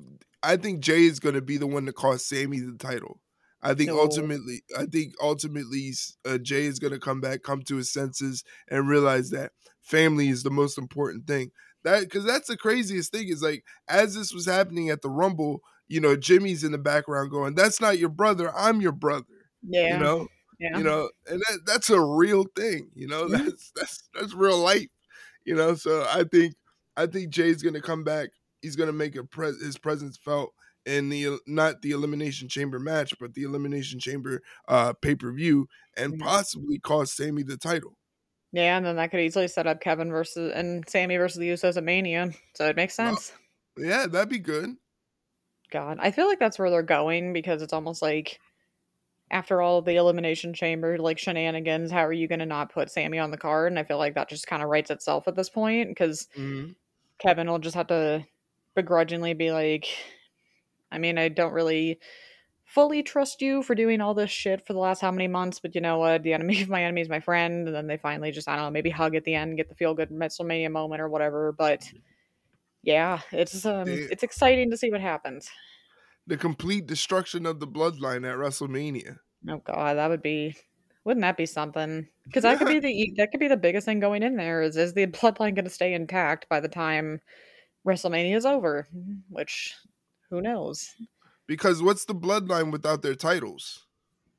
I think Jey is gonna be the one to cost Sami the title. I think no. ultimately, I think ultimately, uh, Jey is going to come back, come to his senses, and realize that family is the most important thing. That because that's the craziest thing is like as this was happening at the Rumble, you know, Jimmy's in the background going, "That's not your brother. I'm your brother." Yeah, you know, yeah. you know, and that that's a real thing. You know, that's that's that's real life. You know, so I think I think Jey's gonna come back. He's gonna make a his presence felt in the not the elimination chamber match, but the elimination chamber uh pay per view, and mm-hmm. possibly cost Sami the title. Yeah, and then that could easily set up Kevin versus and Sami versus the Usos at Mania. So it makes sense. Yeah, that'd be good. God, I feel like that's where they're going because it's almost like after all the elimination chamber like shenanigans, how are you going to not put Sami on the card? And I feel like that just kind of writes itself at this point because mm-hmm. Kevin will just have to begrudgingly be like, I mean, I don't really fully trust you for doing all this shit for the last how many months, but you know what? The enemy of my enemy is my friend. And then they finally just, I don't know, maybe hug at the end, get the feel good WrestleMania moment or whatever. But yeah, it's um, the, it's exciting to see what happens. The complete destruction of the bloodline at WrestleMania. Oh god, that would be Wouldn't that be something? Because that could be the that could be the biggest thing going in there. Is is the bloodline going to stay intact by the time WrestleMania is over? Which, who knows? Because what's the bloodline without their titles?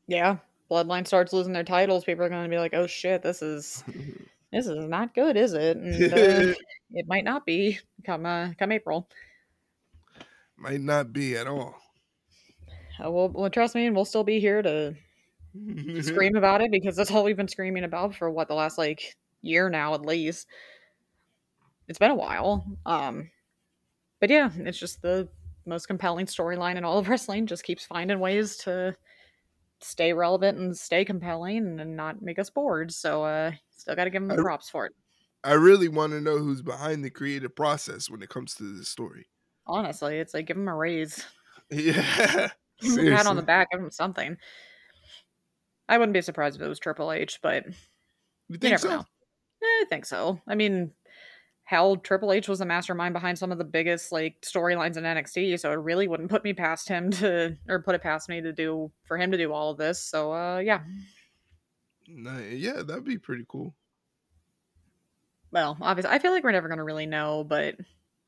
Yeah, bloodline starts losing their titles. People are going to be like, "Oh shit, this is this is not good, is it?" And uh, it might not be come uh, come April. Might not be at all. Uh, well, well, trust me, and we'll still be here to scream about it because that's all we've been screaming about for what the last like year now at least. It's been a while. Um but yeah, it's just the most compelling storyline in all of wrestling just keeps finding ways to stay relevant and stay compelling and not make us bored. So uh still got to give them the props for it. I really want to know who's behind the creative process when it comes to this story. Honestly, it's like give them a raise. Yeah. Pat on the back, give them something. I wouldn't be surprised if it was Triple H, but you, you never so? know. Eh, I think so. I mean, hell, Triple H was the mastermind behind some of the biggest like storylines in NXT, so it really wouldn't put me past him to, or put it past me to do for him to do all of this. So, uh, yeah. Yeah, that'd be pretty cool. Well, obviously, I feel like we're never going to really know, but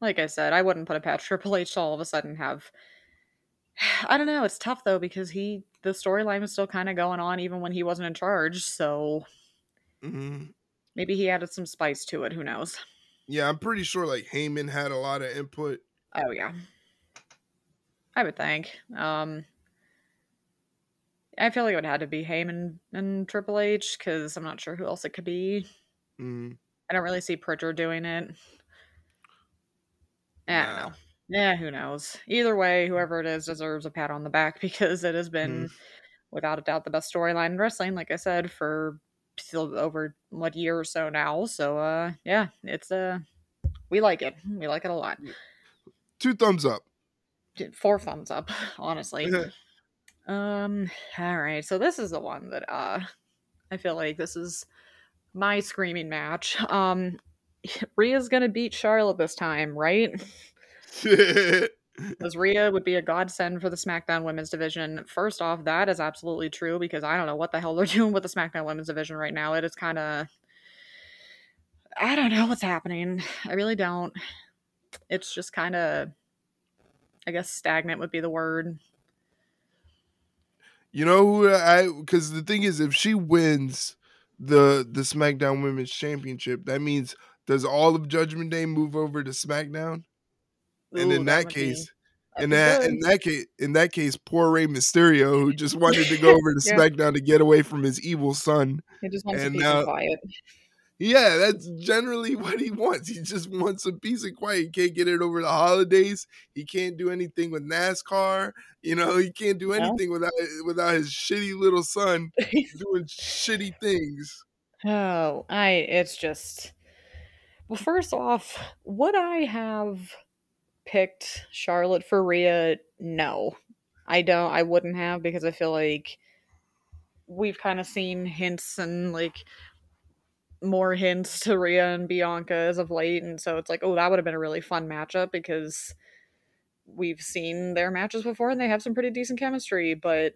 like I said, I wouldn't put it past Triple H to all of a sudden have. I don't know. It's tough though because he the storyline was still kind of going on even when he wasn't in charge. So mm-hmm. maybe he added some spice to it. Who knows? Yeah, I'm pretty sure like Heyman had a lot of input. Oh yeah, I would think. Um, I feel like it would have to be Heyman and Triple H because I'm not sure who else it could be. Mm. I don't really see Pritchard doing it. I don't know. Yeah, who knows? Either way, whoever it is deserves a pat on the back because it has been, mm. without a doubt, the best storyline in wrestling. Like I said, for over what year or so now. So, uh, yeah, it's uh, we like it. We like it a lot. Two thumbs up. Four thumbs up, honestly. um. All right. So this is the one that uh, I feel like this is my screaming match. Um, Rhea's gonna beat Charlotte this time, right? Because Rhea would be a godsend for the SmackDown Women's Division. First off, that is absolutely true because I don't know what the hell they're doing with the SmackDown Women's Division right now. It is kind of. I don't know what's happening. I really don't. It's just kind of. I guess stagnant would be the word. You know who I. Because the thing is, if she wins the the SmackDown Women's Championship, that means does all of Judgment Day move over to SmackDown? And in that, that case, in that in that case, in that case, poor Rey Mysterio, who just wanted to go over to yeah. SmackDown to get away from his evil son, he just wants and now, quiet. Yeah, that's generally what he wants. He just wants a piece of quiet. He can't get it over the holidays. He can't do anything with NASCAR. You know, he can't do anything without without his shitty little son doing shitty things. Oh, I it's just well, first off, what I have picked Charlotte for Rhea, no. I don't I wouldn't have because I feel like we've kind of seen hints and like more hints to Rhea and Bianca as of late and so it's like, oh, that would have been a really fun matchup because we've seen their matches before and they have some pretty decent chemistry, but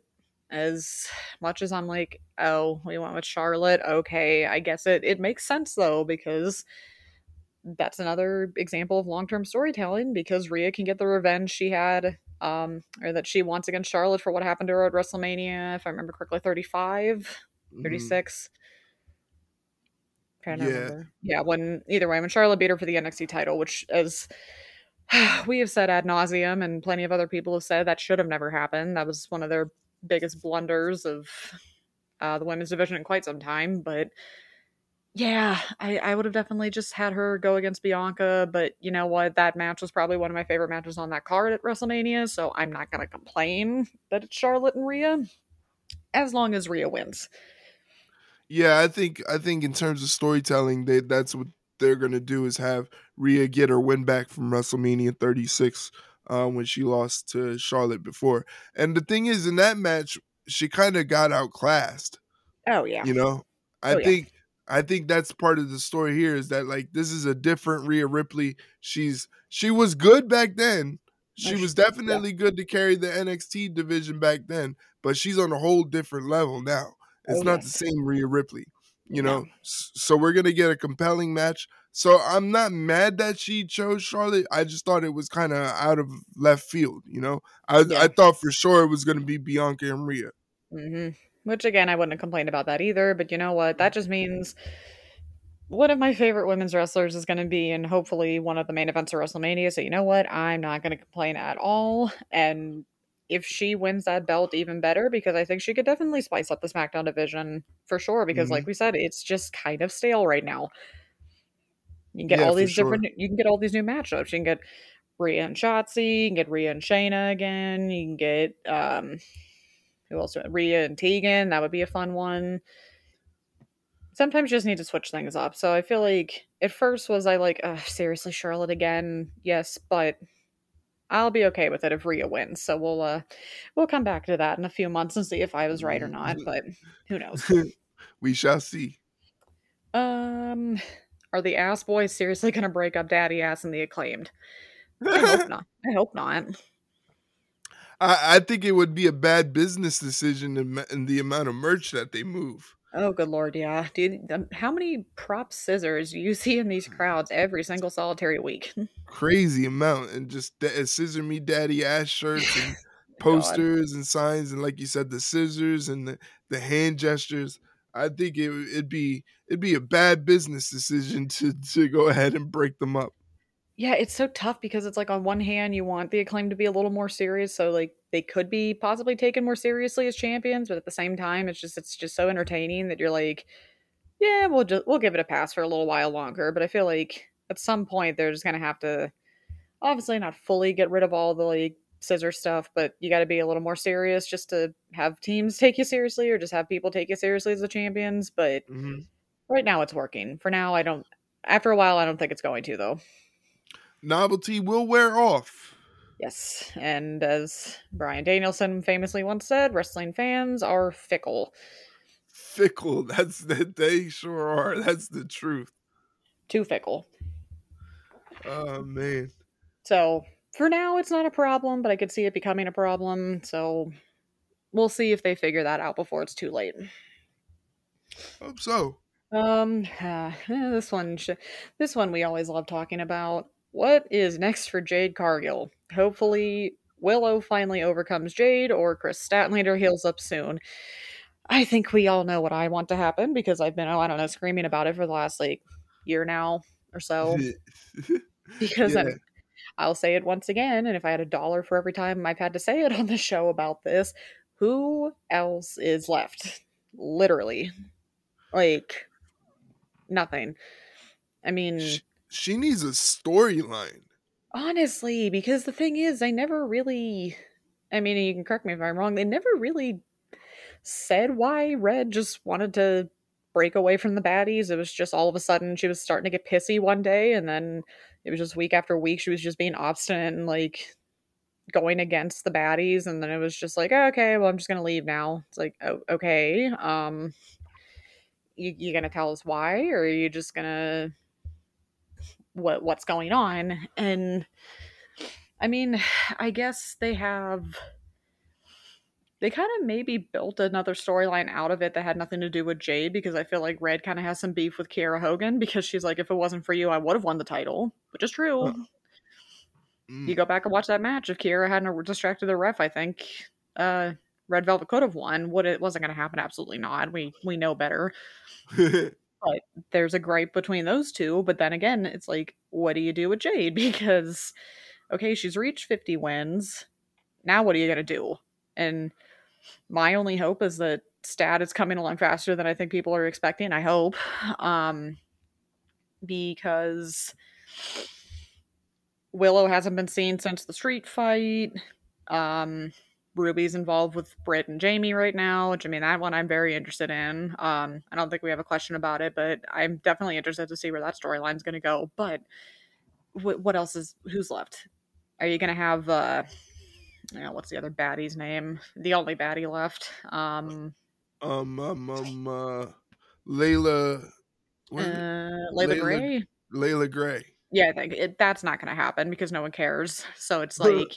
as much as I'm like, oh, we went with Charlotte, okay, I guess it it makes sense though because that's another example of long-term storytelling because Rhea can get the revenge she had um or that she wants against Charlotte for what happened to her at WrestleMania if I remember correctly 35 36 mm. yeah. Yeah when either way when Charlotte beat her for the NXT title which as we have said ad nauseum and plenty of other people have said that should have never happened that was one of their biggest blunders of uh, the women's division in quite some time but yeah, I, I would have definitely just had her go against Bianca, but you know what? That match was probably one of my favorite matches on that card at WrestleMania, so I'm not gonna complain that it's Charlotte and Rhea, as long as Rhea wins. Yeah, I think I think in terms of storytelling, they that's what they're gonna do is have Rhea get her win back from WrestleMania 36 um, when she lost to Charlotte before. And the thing is, in that match, she kind of got outclassed. Oh yeah, you know. I oh, think I think that's part of the story here is that like this is a different Rhea Ripley. She's she was good back then. She was definitely yeah. good to carry the NXT division back then, but she's on a whole different level now. It's oh, not the same Rhea Ripley, you know. So we're gonna get a compelling match. So I'm not mad that she chose Charlotte. I just thought it was kind of out of left field, you know. I yeah. I thought for sure it was gonna be Bianca and Rhea. Mm-hmm. Which again, I wouldn't have complained about that either. But you know what? That just means one of my favorite women's wrestlers is going to be in hopefully one of the main events of WrestleMania. So you know what? I'm not going to complain at all. And if she wins that belt, even better because I think she could definitely spice up the SmackDown division for sure. Because mm-hmm. like we said, it's just kind of stale right now. You can get yeah, all these different. Sure. You can get all these new matchups. You can get Rhea and Shotzi. You can get Rhea and Shayna again. You can get um, who else? Rhea and Tegan. That would be a fun one sometimes you just need to switch things up. So I feel like at first was I like, seriously, Charlotte again? Yes, but I'll be okay with it if Rhea wins. So we'll uh we'll come back to that in a few months and see if I was right or not. But who knows? we shall see. Um, are the ass boys seriously going to break up Daddy Ass and the acclaimed? I hope not. I hope not. I, I think it would be a bad business decision in, in the amount of merch that they move. Oh, good lord, yeah, dude. Um, how many prop scissors do you see in these crowds every single solitary week? Crazy amount, and just uh, scissor me daddy ass shirts and posters God. and signs, and like you said, the scissors and the, the hand gestures. I think it, it'd be it'd be a bad business decision to to go ahead and break them up. Yeah, it's so tough because it's like on one hand you want the acclaim to be a little more serious, so like they could be possibly taken more seriously as champions, but at the same time it's just it's just so entertaining that you're like, yeah, we'll just we'll give it a pass for a little while longer. But I feel like at some point they're just gonna have to obviously not fully get rid of all the like scissor stuff, but you got to be a little more serious just to have teams take you seriously or just have people take you seriously as the champions. But mm-hmm. right now it's working. For now, I don't. After a while, I don't think it's going to though novelty will wear off. Yes, and as Bryan Danielson famously once said, wrestling fans are fickle. Fickle. That's that they sure are. That's the truth. Too fickle. Oh man. So for now, it's not a problem, but I could see it becoming a problem. So we'll see if they figure that out before it's too late. Hope so. Um, uh, this one, sh- this one we always love talking about. What is next for Jade Cargill? Hopefully, Willow finally overcomes Jade, or Kris Statlander heals up soon. I think we all know what I want to happen because I've been, oh, I don't know, screaming about it for the last like year now or so. because yeah. I'll say it once again, and if I had a dollar for every time I've had to say it on the show about this, who else is left? Literally. Like, nothing. I mean, she needs a storyline. Honestly, because the thing is, they never really. I mean, you can correct me if I'm wrong. They never really said why Red just wanted to break away from the baddies. It was just all of a sudden she was starting to get pissy one day, and then it was just week after week she was just being obstinate and like going against the baddies. And then it was just like, oh, okay, well, I'm just gonna leave now. It's like, oh, okay, um, you you gonna tell us why, or are you just gonna what what's going on and i mean i guess they have they kind of maybe built another storyline out of it that had nothing to do with Jade because I feel like Red kind of has some beef with Kiera Hogan because she's like, if it wasn't for you, I would have won the title, which is true. Mm. You go back and watch that match. If Kiera hadn't distracted the ref, I think uh, Red Velvet could have won. What it wasn't going to happen? Absolutely not. We we know better. But there's a gripe between those two. But then again, it's like, what do you do with Jade? Because, okay, she's reached 50 wins. Now what are you going to do? And my only hope is that stat is coming along faster than I think people are expecting. I hope. Um, because Willow hasn't been seen since the street fight. Um, Ruby's involved with Britt and Jamie right now, which I mean that one I'm very interested in. Um, I don't think we have a question about it, but I'm definitely interested to see where that storyline's going to go. But w- what else is who's left? Are you going to have uh, you know, what's the other baddie's name? The only baddie left. Um, um, um, um uh, Leila. Uh, Layla, Leila Grey. Leila Grey. Yeah, I think it, that's not going to happen because no one cares. So it's like,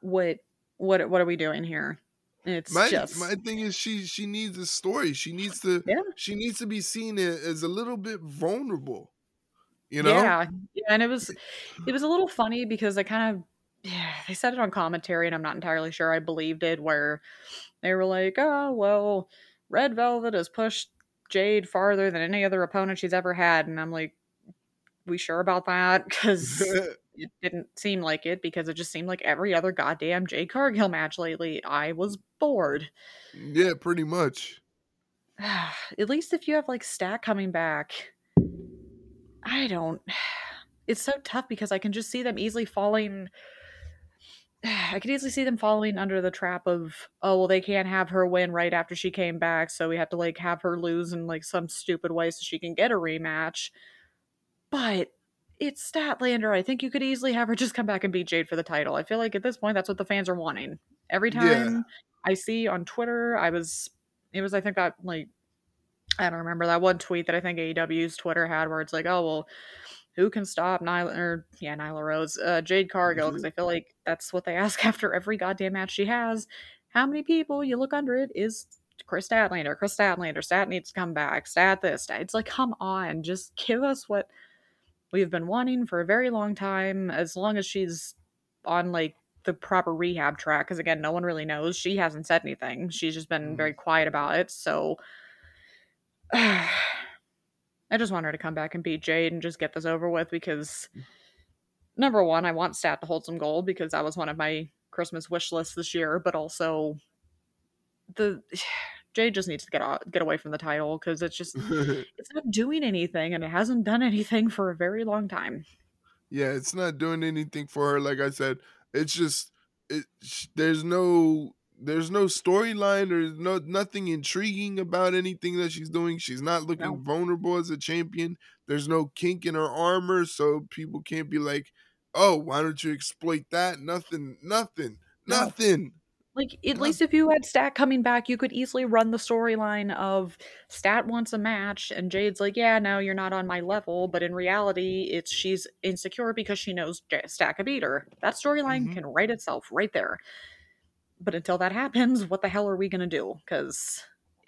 what what what are we doing here? It's my just my thing is she she needs a story. She needs to yeah. she needs to be seen as a little bit vulnerable. You know? Yeah. yeah. And it was it was a little funny because I kind of yeah, they said it on commentary and I'm not entirely sure I believed it where they were like, "Oh, well, Red Velvet has pushed Jade farther than any other opponent she's ever had." And I'm like, "We sure about that?" Cuz it didn't seem like it because it just seemed like every other goddamn Jade Cargill match lately. I was bored. Yeah, pretty much. At least if you have like Stack coming back, I don't. It's so tough because I can just see them easily falling. I could easily see them falling under the trap of, oh, well, they can't have her win right after she came back, so we have to like have her lose in like some stupid way so she can get a rematch. But it's Statlander. I think you could easily have her just come back and beat Jade for the title. I feel like at this point, that's what the fans are wanting. Every time yeah. I see on Twitter, I was, it was, I think that like, I don't remember that one tweet that I think AEW's Twitter had where it's like, oh, well, who can stop Nyla, or yeah, Nyla Rose, uh, Jade Cargill? Because mm-hmm. I feel like that's what they ask after every goddamn match she has. How many people you look under it is Kris Statlander, Kris Statlander, Stat needs to come back, Stat this, Stat. It's like, come on, just give us what we've been wanting for a very long time as long as she's on like the proper rehab track because again no one really knows. She hasn't said anything. She's just been mm. very quiet about it so i just want her to come back and beat jade and just get this over with because number one i want stat to hold some gold because that was one of my christmas wish lists this year but also the Jade just needs to get out, get away from the title because it's just it's not doing anything and it hasn't done anything for a very long time. Yeah, it's not doing anything for her. Like I said, it's just it. There's no there's no storyline. There's no nothing intriguing about anything that she's doing. She's not looking no. vulnerable as a champion. There's no kink in her armor, so people can't be like, "Oh, why don't you exploit that?" Nothing. Nothing. No. Nothing. Like at yeah. least if you had Stat coming back, you could easily run the storyline of Stat wants a match and Jade's like, "Yeah, no, you're not on my level," but in reality, it's she's insecure because she knows Stat can beat her. That storyline mm-hmm. can write itself right there. But until that happens, what the hell are we gonna do? Because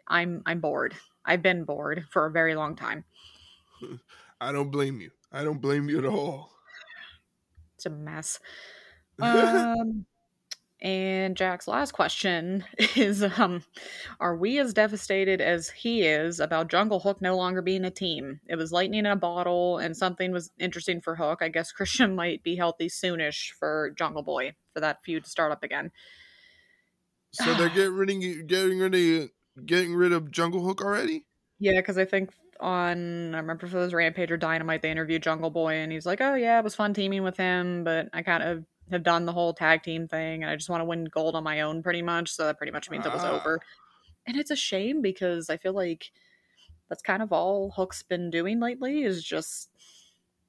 I'm I'm bored. I've been bored for a very long time. I don't blame you. I don't blame you at all. It's a mess. Um. And Jack's last question is um, Are we as devastated as he is about Jungle Hook no longer being a team? It was lightning in a bottle, and something was interesting for Hook. I guess Christian might be healthy soonish for Jungle Boy for that feud to start up again. So they're getting rid of, getting rid of getting rid of Jungle Hook already? Yeah, because I think on I remember if it was Rampage or Dynamite, they interviewed Jungle Boy, and he's like, "Oh yeah, it was fun teaming with him, but I kind of have done the whole tag team thing and I just want to win gold on my own pretty much. So that pretty much means it was over. Ah. And it's a shame because I feel like that's kind of all Hook's been doing lately is just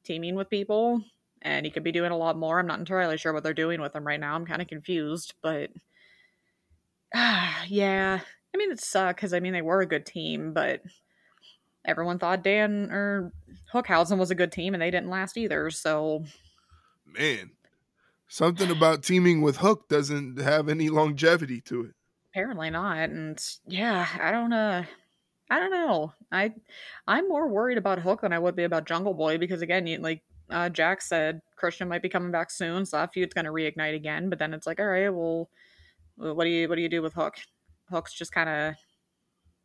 teaming with people. And he could be doing a lot more. I'm not entirely sure what they're doing with him right now. I'm kind of confused, but uh, yeah. I mean, it sucks because I mean, they were a good team, but everyone thought Dan or Hookhausen was a good team and they didn't last either. So, man, something about teaming with Hook doesn't have any longevity to it. Apparently not. And yeah, I don't uh I don't know. I I'm more worried about Hook than I would be about Jungle Boy because again, you, like uh, Jack said, Christian might be coming back soon, so that feud's gonna reignite again. But then it's like, all right, well, what do you what do you do with Hook? Hook's just kind of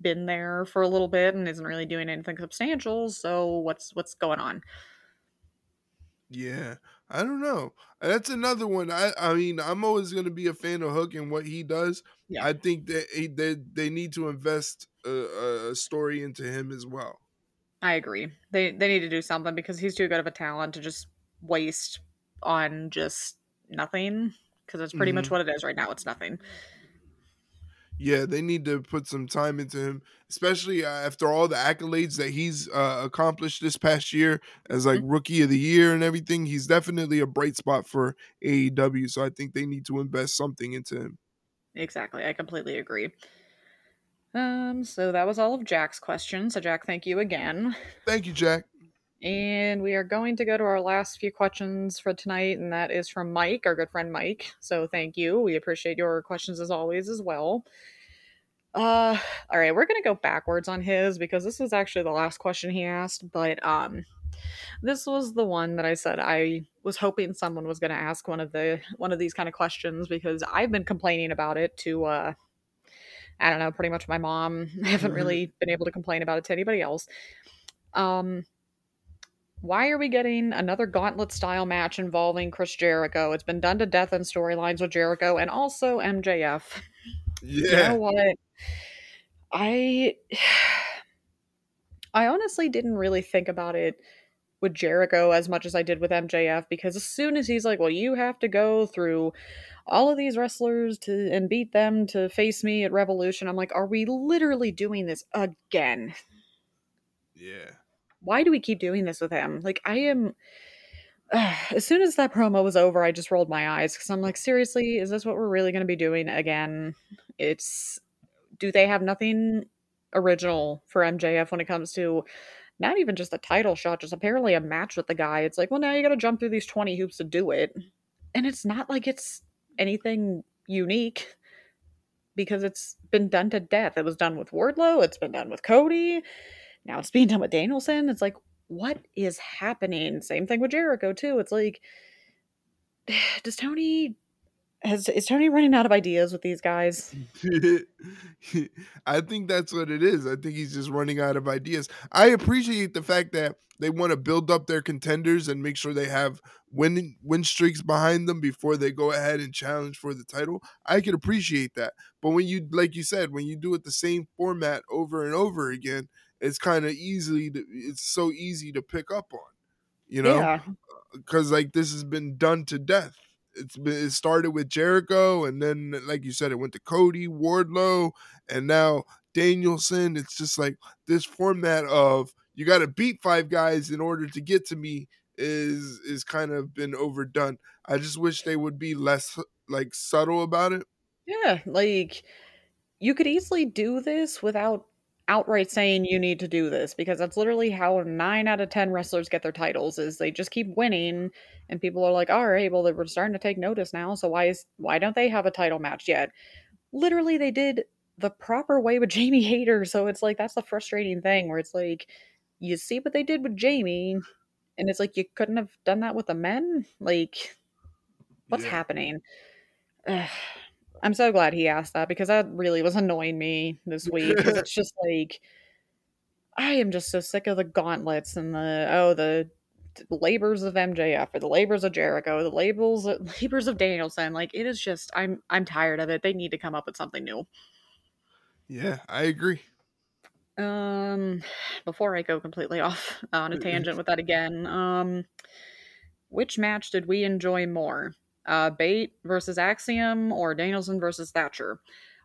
been there for a little bit and isn't really doing anything substantial. So what's what's going on? Yeah, I don't know. That's another one. I I mean, I'm always going to be a fan of Hook and what he does. Yeah. I think that he, they they need to invest a, a story into him as well. I agree. They they need to do something because he's too good of a talent to just waste on just nothing because that's pretty mm-hmm. much what it is right now. It's nothing yeah, they need to put some time into him, especially uh, after all the accolades that he's uh, accomplished this past year as like mm-hmm. rookie of the year and everything. He's definitely a bright spot for AEW, so I think they need to invest something into him. Exactly, I completely agree. Um, so that was all of Jack's questions. So Jack, thank you again. Thank you, Jack. And we are going to go to our last few questions for tonight, and that is from Mike, our good friend Mike. So thank you. We appreciate your questions as always as well. Uh all right, we're gonna go backwards on his because this was actually the last question he asked, but um this was the one that I said I was hoping someone was gonna ask one of the one of these kind of questions because I've been complaining about it to uh I don't know, pretty much my mom. I haven't Mm-hmm. really been able to complain about it to anybody else. Um why are we getting another gauntlet style match involving Chris Jericho? It's been done to death in storylines with Jericho and also MJF. You know Yeah. what? I I honestly didn't really think about it with Jericho as much as I did with MJF because as soon as he's like, "Well, you have to go through all of these wrestlers to and beat them to face me at Revolution," I'm like, "Are we literally doing this again? Yeah. Why do we keep doing this with him? Like, I am." as soon as that promo was over, I just rolled my eyes because I'm like, seriously, is this what we're really going to be doing again? It's do they have nothing original for MJF when it comes to not even just a title shot, just apparently a match with the guy. It's like, well, now you got to jump through these 20 hoops to do it. And it's not like it's anything unique because it's been done to death. It was done with Wardlow, it's been done with Cody, now it's being done with Danielson. It's like, what is happening? Same thing with Jericho, too. It's like, does Tony has is Tony running out of ideas with these guys? I think that's what it is. I think he's just running out of ideas. I appreciate the fact that they want to build up their contenders and make sure they have win win streaks behind them before they go ahead and challenge for the title. I can appreciate that. But when you like you said, when you do it the same format over and over again, it's kind of easily to, it's so easy to pick up on. You know? Yeah. Uh, Cuz like this has been done to death it's been it started with Jericho and then like you said it went to Cody, Wardlow, and now Danielson. It's just like this format of you got to beat five guys in order to get to me is is kind of been overdone. I just wish they would be less like subtle about it. Yeah, like you could easily do this without outright saying you need to do this because that's literally how 9 out of 10 wrestlers get their titles is they just keep winning and people are like, "All right, well we're starting to take notice now, so why is why don't they have a title match yet?" Literally they did the proper way with Jamie Hayter, so it's like that's the frustrating thing where it's like you see what they did with Jamie and it's like you couldn't have done that with the men? Like what's Yeah. happening? Ugh. I'm so glad he asked that because that really was annoying me this week it's just like I am just so sick of the gauntlets and the oh the labors of MJF or the labors of Jericho, the labels labors of Danielson. Like it is just I'm I'm tired of it. They need to come up with something new. Yeah, I agree. Um before I go completely off on a tangent with that again, um which match did we enjoy more? Uh Bait versus Axiom or Danielson versus Thatcher?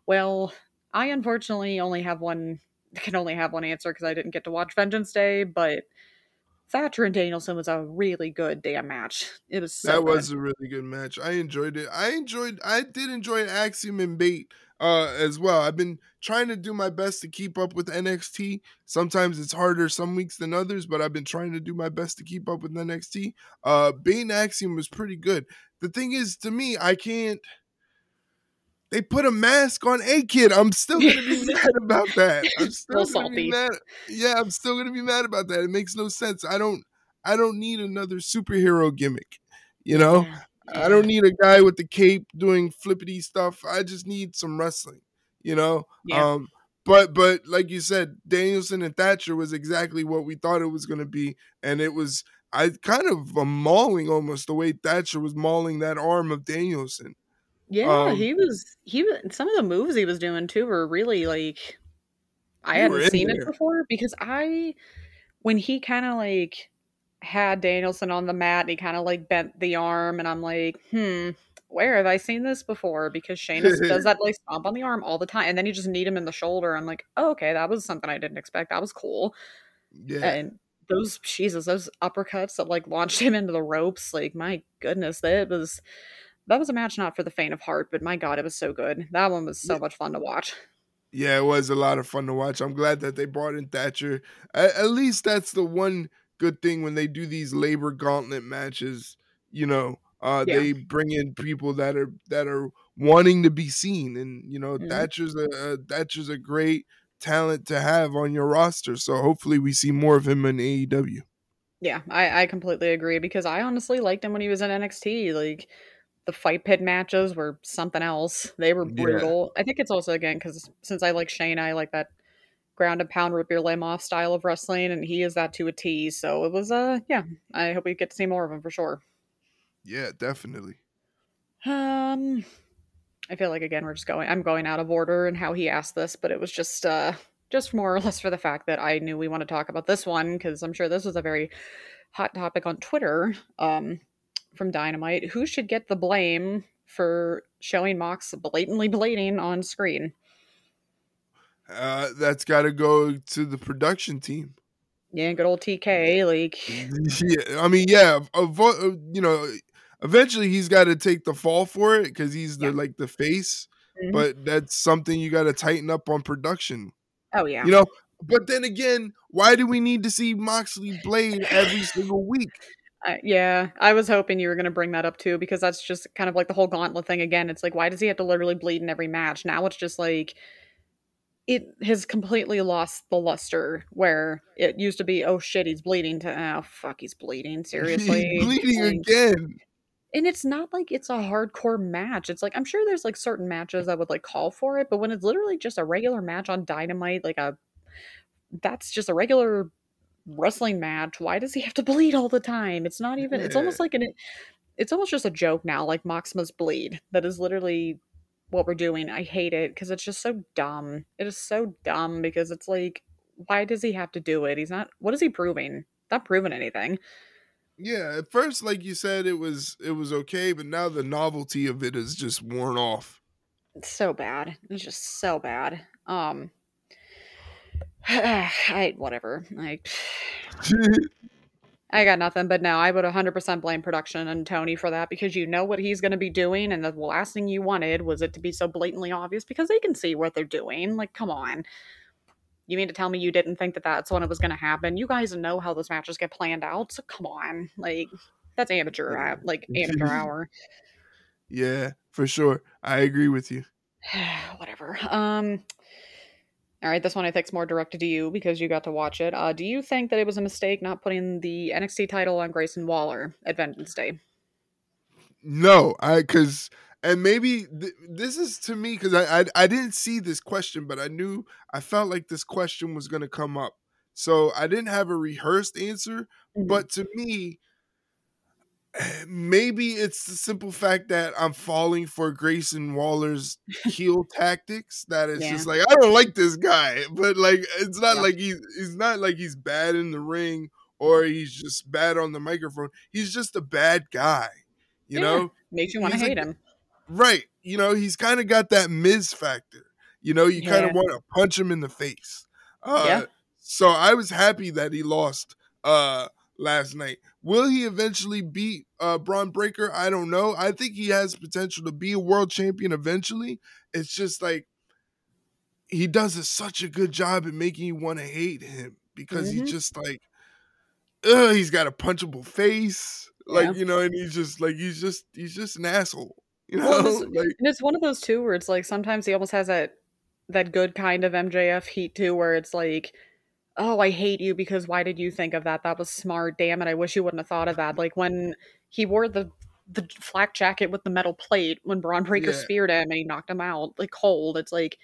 Well, I unfortunately only have one can only have one answer because I didn't get to watch Vengeance Day, but Thatcher and Danielson was a really good damn match. It was so that good. was a really good match. I enjoyed it. I enjoyed. I did enjoy Axiom and Bait uh, as well. I've been trying to do my best to keep up with NXT. Sometimes it's harder some weeks than others, but I've been trying to do my best to keep up with NXT. Uh, Bait and Axiom was pretty good. The thing is, to me, I can't. They put a mask on A Kid. I'm still gonna be mad about that. I'm still gonna be salty. mad. Yeah, I'm still gonna be mad about that. It makes no sense. I don't. I don't need another superhero gimmick. You know. Yeah, I don't need a guy with the cape doing flippity stuff. I just need some wrestling, you know. Yeah. Um, but but like you said, Danielson and Thatcher was exactly what we thought it was going to be, and it was. I kind of a mauling almost the way Thatcher was mauling that arm of Danielson. Yeah, Um, he was he some of the moves he was doing too were really like I hadn't seen it before because I when he kind of like had Danielson on the mat and he kind of like bent the arm and I'm like, "Hmm, where have I seen this before?" Because Sheamus does that like stomp on the arm all the time and then you just need him in the shoulder. I'm like, oh, "Okay, that was something I didn't expect. That was cool." Yeah, And those Jesus, those uppercuts that like launched him into the ropes, like my goodness, that was that was a match not for the faint of heart, but my god, it was so good. That one was so much fun to watch. yeah, it was a lot of fun to watch. I'm glad that they brought in Thatcher. At, at least that's the one good thing when they do these labor gauntlet matches. You know, uh, yeah. they bring in people that are that are wanting to be seen, and you know, mm-hmm. Thatcher's a, a Thatcher's a great talent to have on your roster. So hopefully, we see more of him in AEW. Yeah, I, I completely agree because I honestly liked him when he was in NXT. Like the fight pit matches were something else. They were brutal. Yeah. I think it's also again because since I like Shane, I like that ground and pound, rip your limb off style of wrestling, and he is that to a T. So it was uh yeah. I hope we get to see more of him for sure. Yeah, definitely. Um, I feel like again we're just going. I'm going out of order and how he asked this, but it was just uh just more or less for the fact that I knew we want to talk about this one because I'm sure this was a very hot topic on Twitter um, from Dynamite. Who should get the blame for showing Mox blatantly bleeding on screen? Uh, that's got to go to the production team. Yeah, good old TK. Like, yeah, I mean, yeah, you know, eventually he's got to take the fall for it because he's the yeah. like the face. Mm-hmm. But that's something you got to tighten up on production. Oh yeah. You know, but then again, why do we need to see Moxley blade every single week? Uh, yeah, I was hoping you were going to bring that up too because that's just kind of like the whole gauntlet thing again. It's like why does he have to literally bleed in every match? Now it's just like it has completely lost the luster where it used to be oh shit he's bleeding to oh fuck he's bleeding seriously he's bleeding and, again and it's not like it's a hardcore match. It's like I'm sure there's like certain matches that would like call for it, but when it's literally just a regular match on Dynamite, like a that's just a regular wrestling match. Why does he have to bleed all the time? It's not even. It's almost like an. It's almost just a joke now. Like Mox must bleed. That is literally what we're doing. I hate it because it's just so dumb. It is so dumb because it's like, why does he have to do it? He's not. What is he proving? Not proving anything. Yeah, at first, like you said, it was it was okay, but now the novelty of it is just worn off. It's so bad. It's just so bad. Um, I whatever. Like, I got nothing. But no, I would 100% blame production and Tony for that because you know what he's going to be doing, and the last thing you wanted was it to be so blatantly obvious because they can see what they're doing. Like, come on. You mean to tell me you didn't think that that's when it was going to happen? You guys know how those matches get planned out, so come on, like that's amateur, like amateur hour. Yeah, for sure. I agree with you. Whatever. Um. All right, this one I think is more directed to you because you got to watch it. Uh, do you think that it was a mistake not putting the NXT title on Grayson Waller at Vengeance Day? No, I because and maybe th- this is to me because I, I, I didn't see this question, but I knew I felt like this question was going to come up, so I didn't have a rehearsed answer. Mm-hmm. But to me, maybe it's the simple fact that I'm falling for Grayson Waller's heel tactics. That it's yeah. just like I don't like this guy, but like it's not yeah. like he's he's not like he's bad in the ring or he's just bad on the microphone. He's just a bad guy, you yeah. know. Makes you want to hate like, him. Right. You know, he's kind of got that Miz factor. You know, you yeah. kind of want to punch him in the face. Uh, yeah. So I was happy that he lost uh, last night. Will he eventually beat uh, Bron Breakker? I don't know. I think he has potential to be a world champion eventually. It's just like he does a, such a good job at making you want to hate him because mm-hmm. he's just like, ugh, he's got a punchable face. Like, yeah. you know, and he's just like, he's just, he's just an asshole. You know, well, it's, like, and it's one of those too where it's like sometimes he almost has that that good kind of MJF heat too, where it's like, oh, I hate you because why did you think of that? That was smart. Damn it, I wish you wouldn't have thought of that. Like when he wore the the flak jacket with the metal plate when Bron Breakker yeah. speared him and he knocked him out like cold. It's like,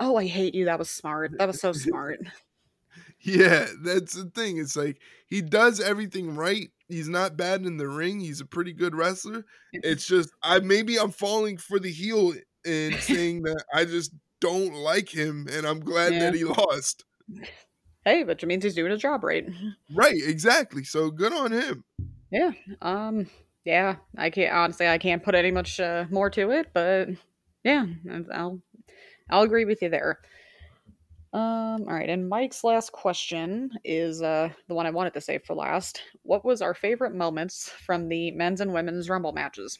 oh, I hate you. That was smart. That was so smart. Yeah, that's the thing. It's like he does everything right He's not bad in the ring. He's a pretty good wrestler. It's just I maybe I'm falling for the heel and saying that I just don't like him, and I'm glad yeah. that he lost. Hey, but it means he's doing his job right. Right, exactly. So good on him. Yeah. Um. Yeah. I can't honestly. I can't put any much uh, more to it, but yeah, I'll I'll agree with you there. Um, all right, and Mike's last question is uh, the one I wanted to save for last. What was our favorite moments from the men's and women's Rumble matches?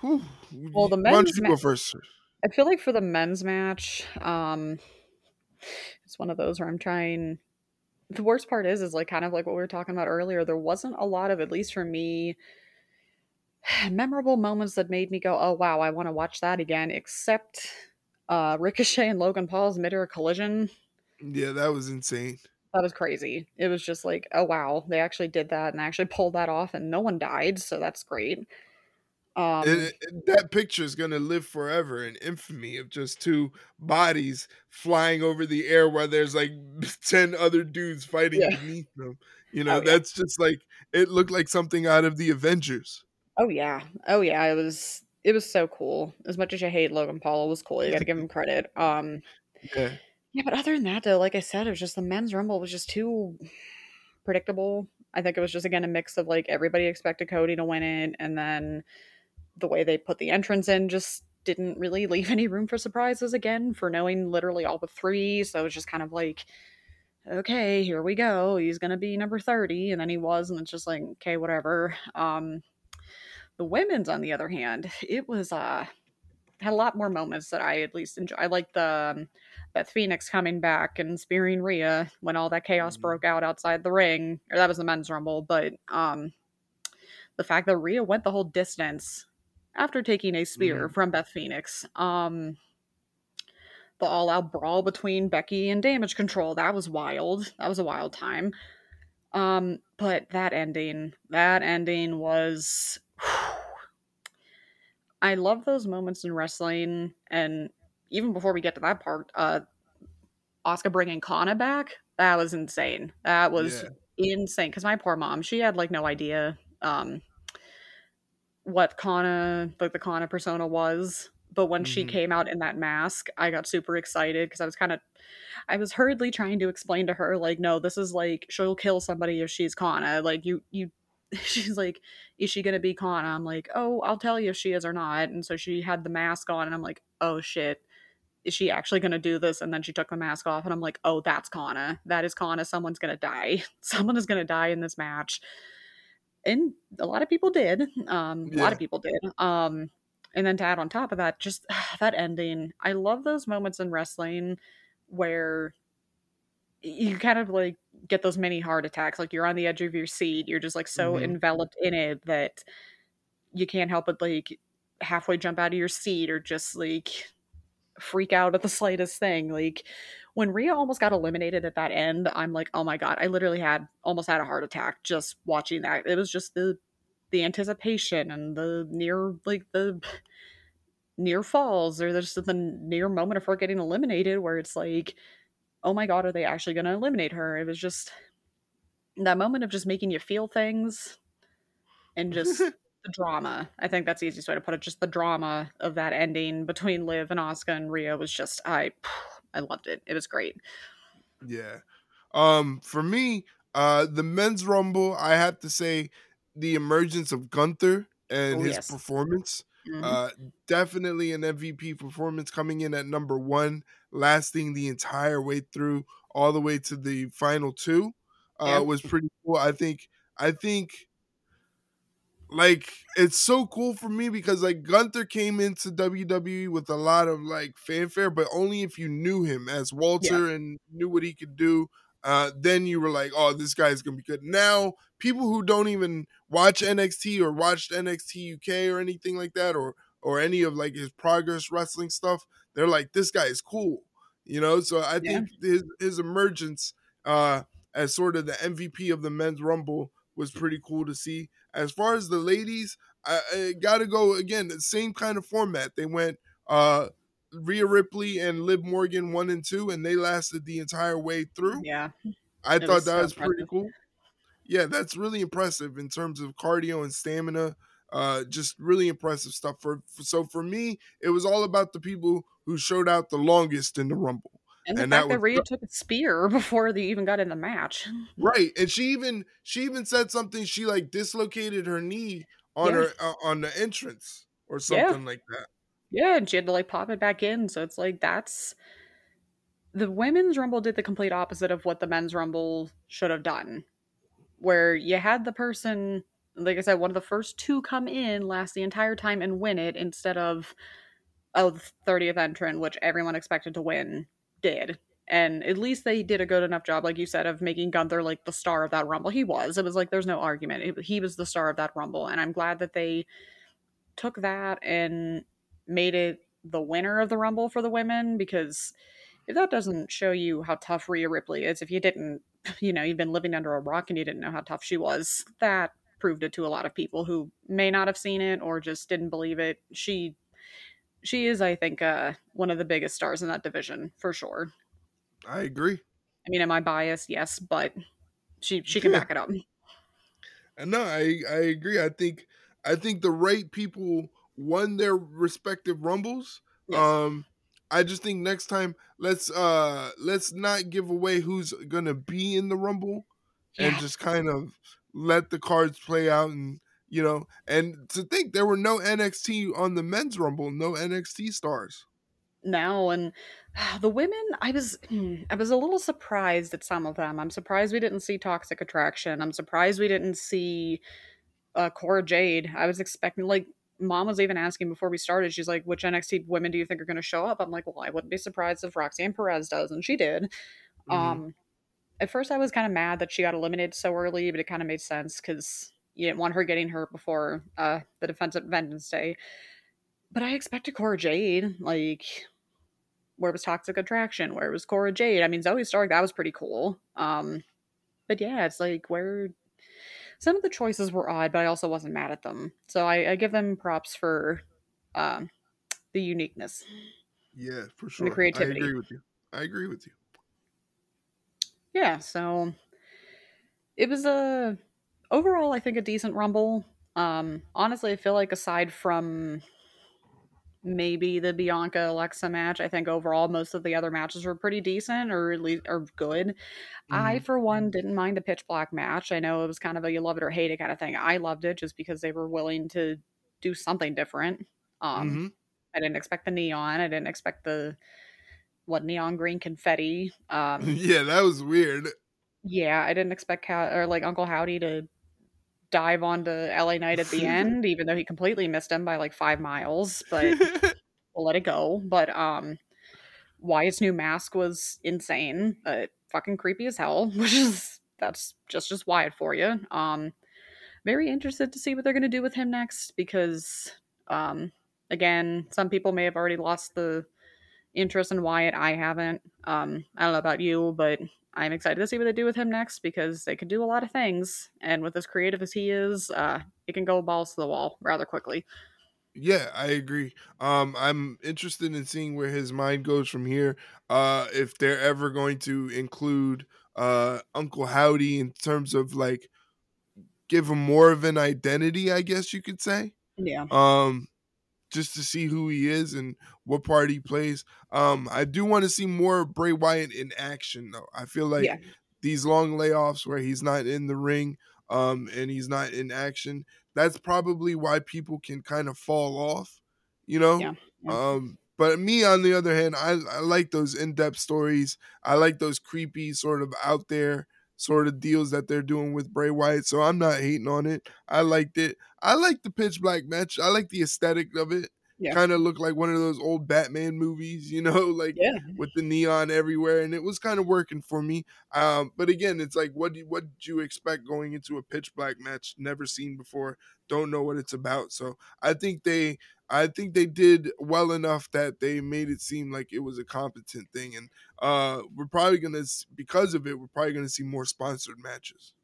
Whew. Well, the men's Why don't you ma- first? I feel like for the men's match, um, it's one of those where I'm trying. the worst part is, is like kind of like what we were talking about earlier. There wasn't a lot of, at least for me, memorable moments that made me go, "Oh wow, I want to watch that again." Except uh, Ricochet and Logan Paul's midair collision. Yeah, that was insane. That was crazy. It was just like, oh wow, they actually did that and actually pulled that off, and no one died, so that's great. Um, it, it, that picture is gonna live forever in infamy of just two bodies flying over the air while there's like ten other dudes fighting yeah. beneath them. You know, oh, that's yeah. just like it looked like something out of the Avengers. Oh yeah, oh yeah. It was it was so cool. As much as I hate Logan Paul, it was cool. You got to give him credit. Um, yeah, yeah. But other than that, though, like I said, it was just the men's rumble was just too predictable. I think it was just again a mix of like everybody expected Cody to win it, and then the way they put the entrance in just didn't really leave any room for surprises again for knowing literally all the three. So it was just kind of like, okay, here we go. He's gonna be number 30, and then he was, and it's just like, okay, whatever. Um the women's on the other hand, it was uh had a lot more moments that I at least enjoy. I like the um, Beth Phoenix coming back and spearing Rhea when all that chaos mm-hmm. broke out outside the ring. Or that was the men's rumble, but um the fact that Rhea went the whole distance after taking a spear mm-hmm. from Beth Phoenix. Um, the all out brawl between Becky and Damage Control, that was wild. That was a wild time. Um, but that ending, that ending was. I love those moments in wrestling, and even before we get to that part, uh, Asuka bringing Kana back, that was insane. That was yeah. insane. Because my poor mom, she had like no idea um, what Kana, like the Kana persona was. But when mm-hmm. she came out in that mask, I got super excited because I was kind of, I was hurriedly trying to explain to her, like, no, this is like, she'll kill somebody if she's Kana. Like, you, you, she's like, is she to be Kana? I'm like, oh, I'll tell you if she is or not. And so she had the mask on, and I'm like, oh shit. Is she actually going to do this? And then she took the mask off, and I'm like, oh, that's Kana. That is Kana. Someone's going to die. Someone is going to die in this match and a lot of people did. Um, yeah. A lot of people did. Um, and then to add on top of that, just that ending. I love those moments in wrestling where you kind of like get those mini heart attacks. Like you're on the edge of your seat. You're just like so mm-hmm. enveloped in it that you can't help but like halfway jump out of your seat or just like freak out at the slightest thing. Like when Rhea almost got eliminated at that end, I'm like, oh my god, I literally had almost had a heart attack just watching that. It was just the the anticipation and the near like the near falls or there's the near moment of her getting eliminated where it's like, oh my god, are they actually going to eliminate her? It was just that moment of just making you feel things and just the drama. I think that's the easiest way to put it. Just the drama of that ending between Liv and Asuka and Rhea was just I I loved it. It was great. Yeah. Um, for me, uh, the men's rumble, I have to say, the emergence of Gunther and oh, his yes. performance. Mm-hmm. Uh, definitely an MVP performance coming in at number one, lasting the entire way through, all the way to the final two. Uh, yeah. was pretty cool. I think. I think like it's so cool for me because like Gunther came into WWE with a lot of like fanfare, but only if you knew him as Walter yeah. and knew what he could do. Uh, then you were like, oh, this guy's gonna be good. Now, people who don't even watch NXT or watched NXT UK or anything like that, or or any of like his progress wrestling stuff, they're like, this guy is cool, you know. So I think his his emergence uh, as sort of the MVP of the men's rumble was pretty cool to see. As far as the ladies, I, I got to go again. The same kind of format. They went uh Rhea Ripley and Liv Morgan one and two, and they lasted the entire way through. Yeah, I thought was that so was impressive. pretty cool. Yeah, that's really impressive in terms of cardio and stamina. Uh, just really impressive stuff. For, for so for me, it was all about the people who showed out the longest in the Rumble. And the and fact that, that Rhea took a spear before they even got in the match. Right. And she even she even said something she like dislocated her knee on yeah. her uh, on the entrance or something yeah. like that. Yeah, and she had to like pop it back in. So it's like that's the women's rumble did the complete opposite of what the men's rumble should have done. Where you had the person like I said, one of the first two come in, last the entire time and win it instead of a 30th entrant, which everyone expected to win did. And at least they did a good enough job, like you said, of making Gunther like the star of that Rumble. He was. It was like there's no argument. It, he was the star of that Rumble, and I'm glad that they took that and made it the winner of the Rumble for the women because if that doesn't show you how tough Rhea Ripley is, if you didn't, you know, you've been living under a rock and you didn't know how tough she was, that proved it to a lot of people who may not have seen it or just didn't believe it. She she is, I think, uh, one of the biggest stars in that division for sure. I agree. I mean, am I biased? Yes, but she she can back it up. And no, I I agree. I think I think the right people won their respective rumbles. Yes. Um I just think next time let's uh let's not give away who's gonna be in the rumble yeah. and just kind of let the cards play out and you know and to think there were no NXT on the men's rumble, no NXT stars. No, and the women I was I was a little surprised at some of them. I'm surprised we didn't see Toxic Attraction. I'm surprised we didn't see uh, Cora Jade. I was expecting like mom was even asking before we started. She's like, "Which NXT women do you think are going to show up?" I'm like, "Well, I wouldn't be surprised if Roxanne Perez does," and she did. Mm-hmm. Um, at first, I was kind of mad that she got eliminated so early, but it kind of made sense because you didn't want her getting hurt before uh, the defense at Vengeance Day. But I expected Cora Jade, like where was Toxic Attraction, where was Cora Jade. I mean, Zoey Stark, that was pretty cool. Um, but yeah, it's like where some of the choices were odd, but I also wasn't mad at them. So I, I give them props for um, the uniqueness. Yeah, for sure. the creativity. I agree with you. I agree with you. Yeah, so it was a overall, I think, a decent rumble. Um, honestly, I feel like aside from maybe the Bianca Alexa match. I think overall most of the other matches were pretty decent or at least are good. Mm-hmm. I for one didn't mind the pitch black match. I know it was kind of a you love it or hate it kind of thing. I loved it just because they were willing to do something different. Um mm-hmm. I didn't expect the neon. I didn't expect the what neon green confetti. Um Yeah, that was weird. Yeah, I didn't expect Cow- or like Uncle Howdy to dive onto LA Knight at the end, even though he completely missed him by like five miles. But we'll let it go. But um, Wyatt's new mask was insane, but fucking creepy as hell. Which is that's just just Wyatt for you. Um, very interested to see what they're gonna do with him next because um, again, some people may have already lost the interest in Wyatt. I haven't. Um, I don't know about you, but I'm excited to see what they do with him next because they could do a lot of things. And with as creative as he is, uh, it can go balls to the wall rather quickly. Yeah, I agree. Um, I'm interested in seeing where his mind goes from here. Uh, if they're ever going to include uh, Uncle Howdy in terms of like give him more of an identity, I guess you could say. Yeah. Um, just to see who he is and what part he plays. Um, I do want to see more Bray Wyatt in action, though. I feel like yeah. these long layoffs where he's not in the ring um, and he's not in action, that's probably why people can kind of fall off, you know? Yeah. Um, but me, on the other hand, I, I like those in depth stories. I like those creepy, sort of out there sort of deals that they're doing with Bray Wyatt. So I'm not hating on it. I liked it. I like the pitch black match. I like the aesthetic of it. Yeah. Kind of looked like one of those old Batman movies, you know, like yeah. with the neon everywhere, and it was kind of working for me. Um, but again, it's like, what do, what did you expect going into a pitch black match? Never seen before, don't know what it's about. So I think they I think they did well enough that they made it seem like it was a competent thing, and uh, we're probably gonna because of it, we're probably gonna see more sponsored matches.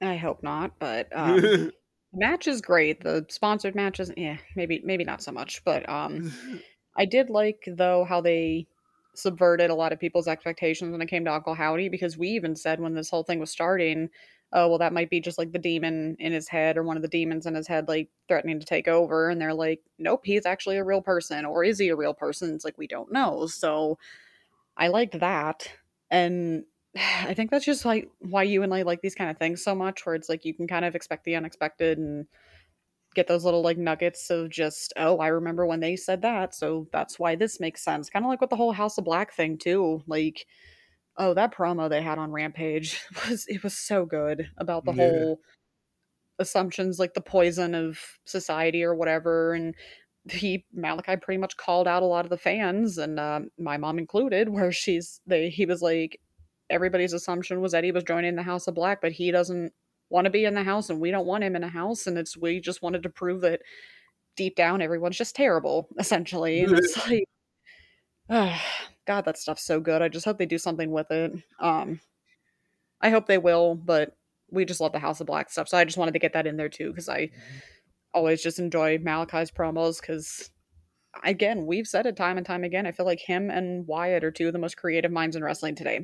I hope not, but um, match is great. The sponsored matches, yeah, maybe maybe not so much, but um, I did like though how they subverted a lot of people's expectations when it came to Uncle Howdy because we even said when this whole thing was starting oh well that might be just like the demon in his head or one of the demons in his head like threatening to take over and they're like nope he's actually a real person or is he a real person? It's like we don't know. So i liked that and i think that's just like why you and i like these kind of things so much where it's like you can kind of expect the unexpected and get those little like nuggets of just oh i remember when they said that so that's why this makes sense. Kind of like with the whole house of black thing too like oh that promo they had on rampage was it was so good about the yeah. whole assumptions like the poison of society or whatever and he Malakai pretty much called out a lot of the fans and uh, my mom included, where she's they he was like everybody's assumption was that he was joining the House of Black, but he doesn't want to be in the house and we don't want him in a house and it's we just wanted to prove that deep down everyone's just terrible essentially and it's like uh, god that stuff's so good i just hope they do something with it um i hope they will but we just love the house of black stuff so i just wanted to get that in there too because i mm-hmm. always just enjoy Malakai's promos because again we've said it time and time again i feel like him and wyatt are two of the most creative minds in wrestling today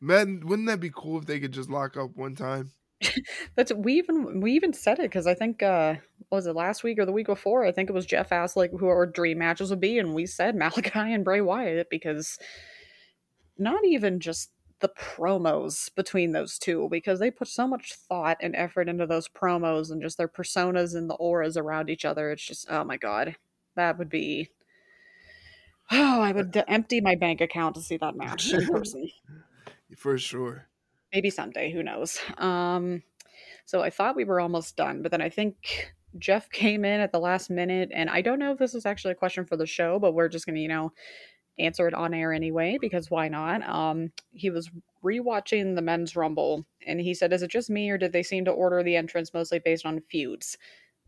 Man, wouldn't that be cool if they could just lock up one time? That's we even we even said it because I think uh was it last week or the week before? I think it was Jeff asked like who our dream matches would be, and we said Malakai and Bray Wyatt because not even just the promos between those two because they put so much thought and effort into those promos and just their personas and the auras around each other. It's just oh my god, that would be. Oh, I would empty my bank account to see that match in person. For sure. Maybe someday, who knows. Um so I thought we were almost done, but then I think Jeff came in at the last minute and I don't know if this is actually a question for the show, but we're just to, you know, answer it on air anyway because why not? Um he was rewatching the men's rumble and he said is it just me or did they seem to order the entrance mostly based on feuds?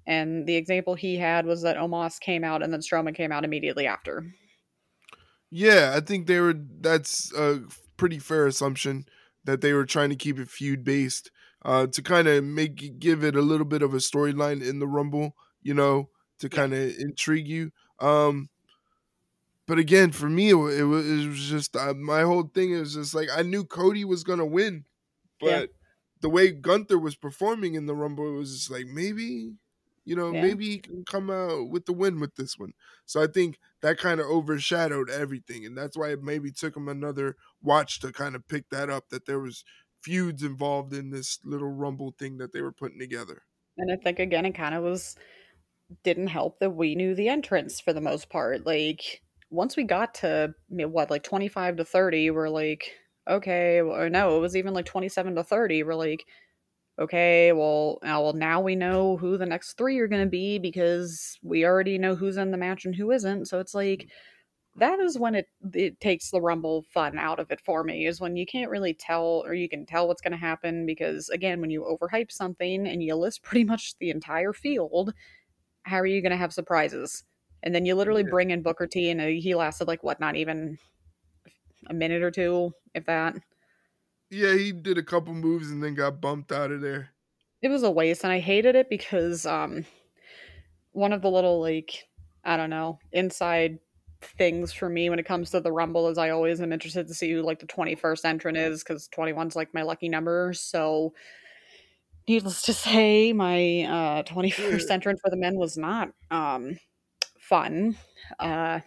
And the example he had was that Omos came out and then Strowman came out immediately after. Yeah, I think they were. That's a pretty fair assumption that they were trying to keep it feud based uh, to kind of make give it a little bit of a storyline in the Rumble, you know, to kind of intrigue you. Um, but again, for me, it, it, was, it was just uh, my whole thing is just like I knew Cody was gonna win, but yeah. the way Gunther was performing in the Rumble, it was just like maybe you know, yeah. maybe he can come out with the win with this one. So I think that kind of overshadowed everything, and that's why it maybe took him another watch to kind of pick that up. That there was feuds involved in this little rumble thing that they were putting together. And I think again, it kind of was didn't help that we knew the entrance for the most part. Like once we got to what like twenty five to thirty, we're like, okay, or no, it was even like twenty seven to thirty. We're like okay, well, now, well, now we know who the next three are going to be because we already know who's in the match and who isn't. So it's like mm. that is when it it takes the rumble fun out of it for me is when you can't really tell or you can tell what's going to happen because again when you overhype something and you list pretty much the entire field how are you going to have surprises? And then you literally bring in booker t and uh, he lasted like what not even a minute or two if that yeah, he did a couple moves and then got bumped out of there. It was a waste, and I hated it because um, one of the little like I don't know inside things for me when it comes to the Rumble is I always am interested to see who like the twenty first entrant is because twenty one's like my lucky number. So, needless to say, my uh, twenty first entrant for the men was not um, fun. Uh,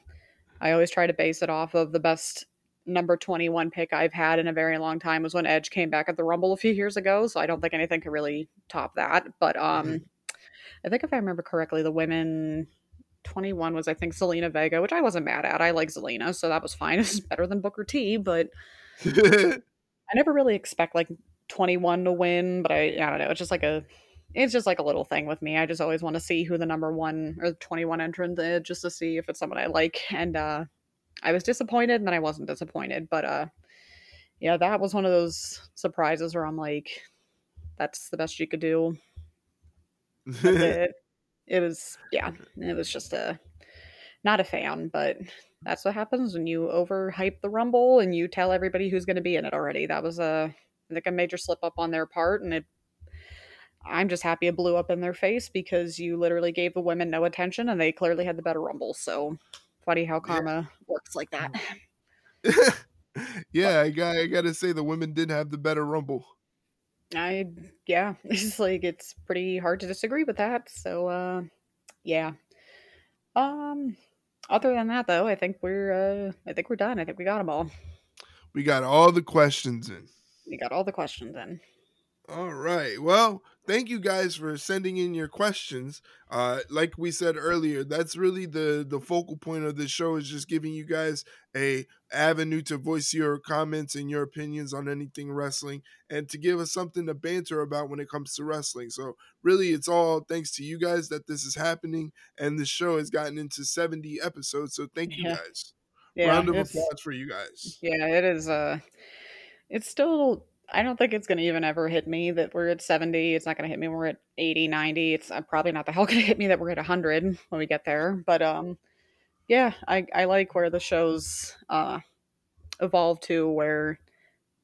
I always try to base it off of the best number 21 pick I've had in a very long time was when Edge came back at the Rumble a few years ago. So I don't think anything could really top that. But um, mm-hmm. I think if I remember correctly, the women 21 was I think Zelina Vega, which I wasn't mad at. I like Selena, so that was fine. It's better than Booker T, but I never really expect like 21 to win. But I, I don't know. It's just like a it's just like a little thing with me. I just always want to see who the number one or 21 entrant is just to see if it's someone I like. And uh I was disappointed and then I wasn't disappointed. But uh yeah, that was one of those surprises where I'm like, that's the best you could do. it. it was yeah, it was just a not a fan, but that's what happens when you overhype the rumble and you tell everybody who's going to be in it already. That was a like a major slip up on their part, and it. I'm just happy it blew up in their face because you literally gave the women no attention, and they clearly had the better rumble. So funny how karma yeah. works like that. yeah, I got I got to say the women did have the better rumble. I yeah, it's like it's pretty hard to disagree with that. So uh yeah. Um other than that though, I think we're uh I think we're done. I think we got them all. We got all the questions in. We got all the questions in. All right. Well, thank you guys for sending in your questions. Uh, like we said earlier, that's really the the focal point of this show is just giving you guys a avenue to voice your comments and your opinions on anything wrestling, and to give us something to banter about when it comes to wrestling. So really, it's all thanks to you guys that this is happening, and the show has gotten into seventy episodes. So thank you guys. Yeah, Round of applause for you guys. Yeah, it is. Uh, it's still I don't think it's going to even ever hit me that we're at 70. It's not going to hit me when we're at 80, 90. It's uh, probably not the hell going to hit me that we're at 100 when we get there. But um, yeah, I, I like where the show's uh, evolved to where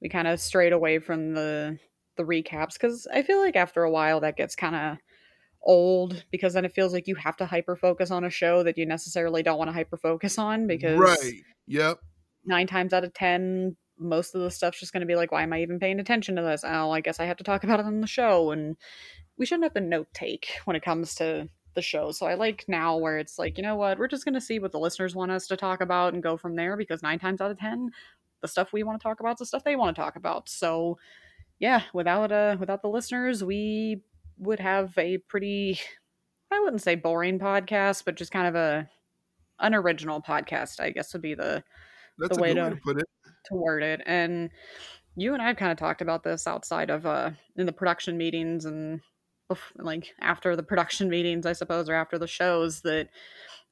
we kind of strayed away from the the recaps because I feel like after a while that gets kind of old because then it feels like you have to hyper focus on a show that you necessarily don't want to hyper focus on because right yep nine times out of ten most of the stuff's just going to be like, why am I even paying attention to this? Oh, I guess I have to talk about it on the show. And we shouldn't have to note take when it comes to the show. So I like now where it's like, you know what, we're just going to see what the listeners want us to talk about and go from there because nine times out of 10, the stuff we want to talk about is the stuff they want to talk about. So yeah, without uh without the listeners, we would have a pretty I wouldn't say boring podcast, but just kind of a unoriginal podcast, I guess would be the That's the way, to, way to put it to word it. And you and I have kind of talked about this outside of uh in the production meetings and like after the production meetings, I suppose, or after the shows that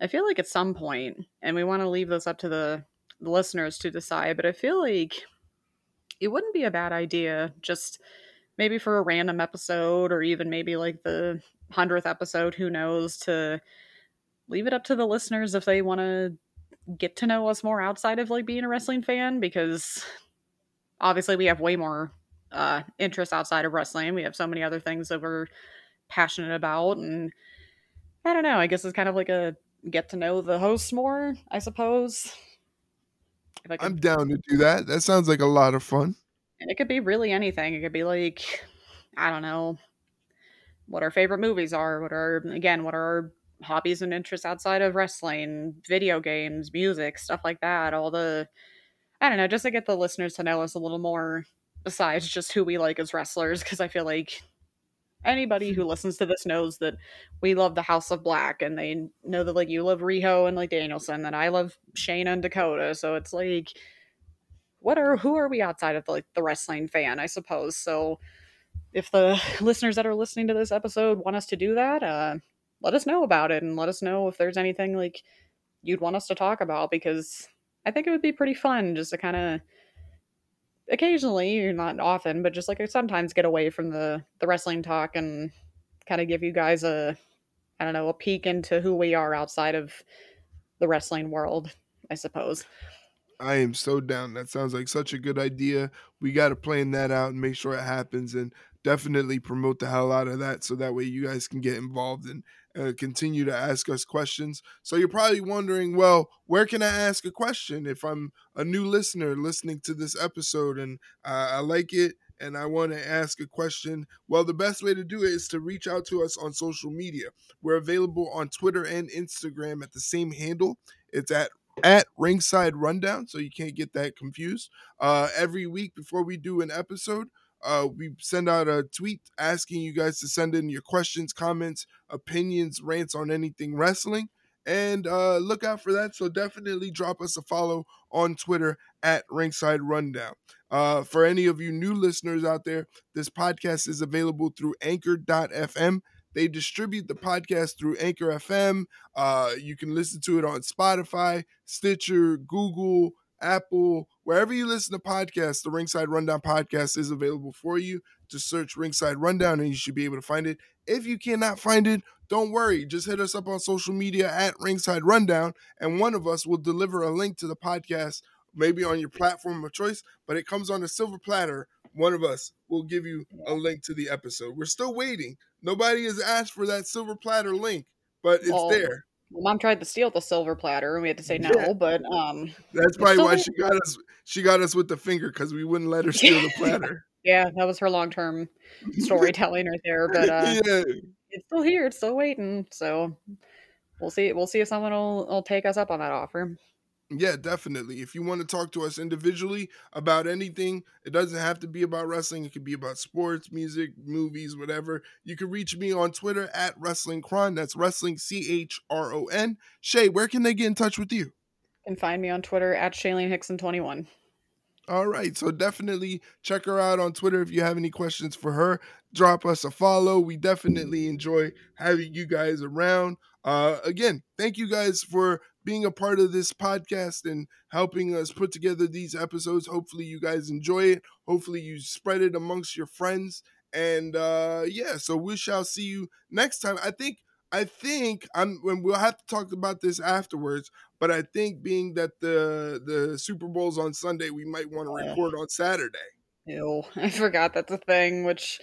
I feel like at some point, and we want to leave this up to the, the listeners to decide, but I feel like it wouldn't be a bad idea just maybe for a random episode or even maybe like the hundredth episode, who knows, to leave it up to the listeners if they want to get to know us more outside of like being a wrestling fan because obviously we have way more uh interests outside of wrestling. We have so many other things that we're passionate about and I don't know, I guess it's kind of like a get to know the hosts more, I suppose. I I'm down to do that. That sounds like a lot of fun. And it could be really anything. It could be like I don't know what our favorite movies are, what are again, what are our hobbies and interests outside of wrestling, video games, music, stuff like that. All the, I don't know, just to get the listeners to know us a little more besides just who we like as wrestlers. Because I feel like anybody who listens to this knows that we love the House of Black, and they know that like you love Riho and like Danielson, that I love Shane and Dakota. So it's like, what are who are we outside of the, like the wrestling fan? I suppose so. If the listeners that are listening to this episode want us to do that, uh, let us know about it and let us know if there's anything like you'd want us to talk about because I think it would be pretty fun just to kind of occasionally, not often, but just like sometimes get away from the the wrestling talk and kind of give you guys a I don't know, a peek into who we are outside of the wrestling world, I suppose. I am so down. That sounds like such a good idea. We got to plan that out and make sure it happens and definitely promote the hell out of that so that way you guys can get involved and uh, continue to ask us questions. So you're probably wondering, well, where can I ask a question if I'm a new listener listening to this episode and uh, I like it and I want to ask a question? Well, the best way to do it is to reach out to us on social media. We're available on Twitter and Instagram at the same handle. It's at at ringside rundown so you can't get that confused uh every week before we do an episode uh, we send out a tweet asking you guys to send in your questions, comments, opinions, rants on anything wrestling. And uh, look out for that. So definitely drop us a follow on Twitter at Ringside Rundown. Uh, for any of you new listeners out there, this podcast is available through anchor.fm. They distribute the podcast through Anchor FM. Uh, you can listen to it on Spotify, Stitcher, Google, Apple, wherever you listen to podcasts, the Ringside Rundown podcast is available for you. Just search Ringside Rundown and you should be able to find it. If you cannot find it, don't worry. Just hit us up on social media at Ringside Rundown, and one of us will deliver a link to the podcast, maybe on your platform of choice, but it comes on a silver platter. One of us will give you a link to the episode. We're still waiting. Nobody has asked for that silver platter link, but it's well, there. Mom tried to steal the silver platter, and we had to say no. Yeah. But um, that's probably why she got us. She got us with the finger because we wouldn't let her steal the platter. yeah, that was her long term storytelling right there. But uh, yeah. it's still here. It's still waiting. So we'll see. We'll see if someone will, will take us up on that offer. Yeah, definitely. If you want to talk to us individually about anything, it doesn't have to be about wrestling. It could be about sports, music, movies, whatever. You can reach me on Twitter at Wrestling Chron. That's Wrestling C H R O N. Shay, where can they get in touch with you? You can find me on Twitter at Shailene Hickson 21. All right. So definitely check her out on Twitter if you have any questions for her. Drop us a follow. We definitely enjoy having you guys around. Uh, again, thank you guys for being a part of this podcast and helping us put together these episodes. Hopefully, you guys enjoy it. Hopefully, you spread it amongst your friends. And uh, yeah, so we shall see you next time. I think I think I'm when we'll have to talk about this afterwards, but I think being that the the Super Bowl's on Sunday, we might want to record on Saturday. Ew, I forgot that's a thing, which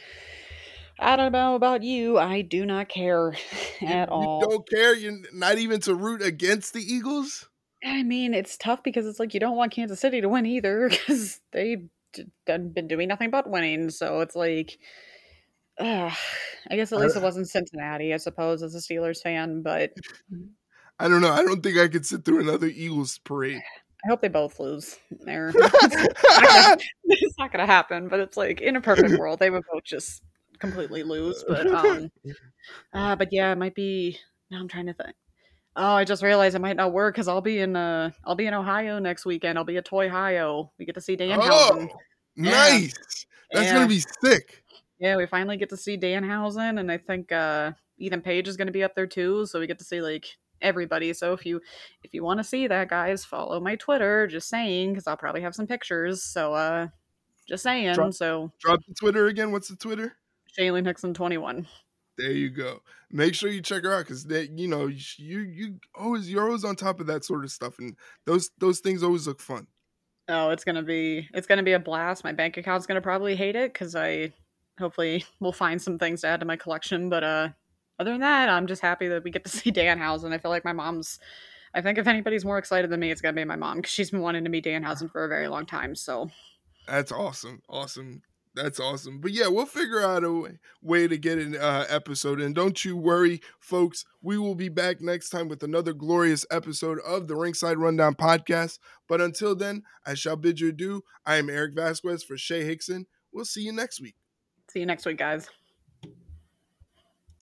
I don't know about you. I do not care at you, all. You don't care? You're not even to root against the Eagles? I mean, it's tough because it's like you don't want Kansas City to win either because they've been doing nothing but winning. So it's like, uh, I guess at least it wasn't Cincinnati, I suppose, as a Steelers fan. But I don't know. I don't think I could sit through another Eagles parade. I hope they both lose. There, it's not going to happen. But it's like in a perfect world, they would both just completely lose. But um, uh, but yeah, it might be. Now I'm trying to think. Oh, I just realized it might not work because I'll be in uh I'll be in Ohio next weekend. I'll be at Toy Ohio. We get to see Dan. Oh, nice! That's yeah. gonna be sick. Yeah, we finally get to see Danhausen, and I think uh Ethan Page is gonna be up there too. So we get to see like everybody. So if you if you want to see that, guys, follow my Twitter. Just saying, because I'll probably have some pictures. So uh, just saying. Drop, so drop the Twitter again. What's the Twitter? Shailene Hickson twenty one. There you go. Make sure you check her out because that you know you you always you're always on top of that sort of stuff, and those those things always look fun. Oh, it's gonna be it's gonna be a blast. My bank account's gonna probably hate it because I hopefully will find some things to add to my collection. But uh, other than that, I'm just happy that we get to see Danhausen. I feel like my mom's. I think if anybody's more excited than me, it's gonna be my mom because she's been wanting to meet Danhausen for a very long time. So that's awesome, awesome. That's awesome. But yeah, we'll figure out a way, way to get an uh, episode. And don't you worry, folks. We will be back next time with another glorious episode of the Ringside Rundown podcast. But until then, I shall bid you adieu. I am Erik Vasquez for Shay Hickson. We'll see you next week. See you next week, guys.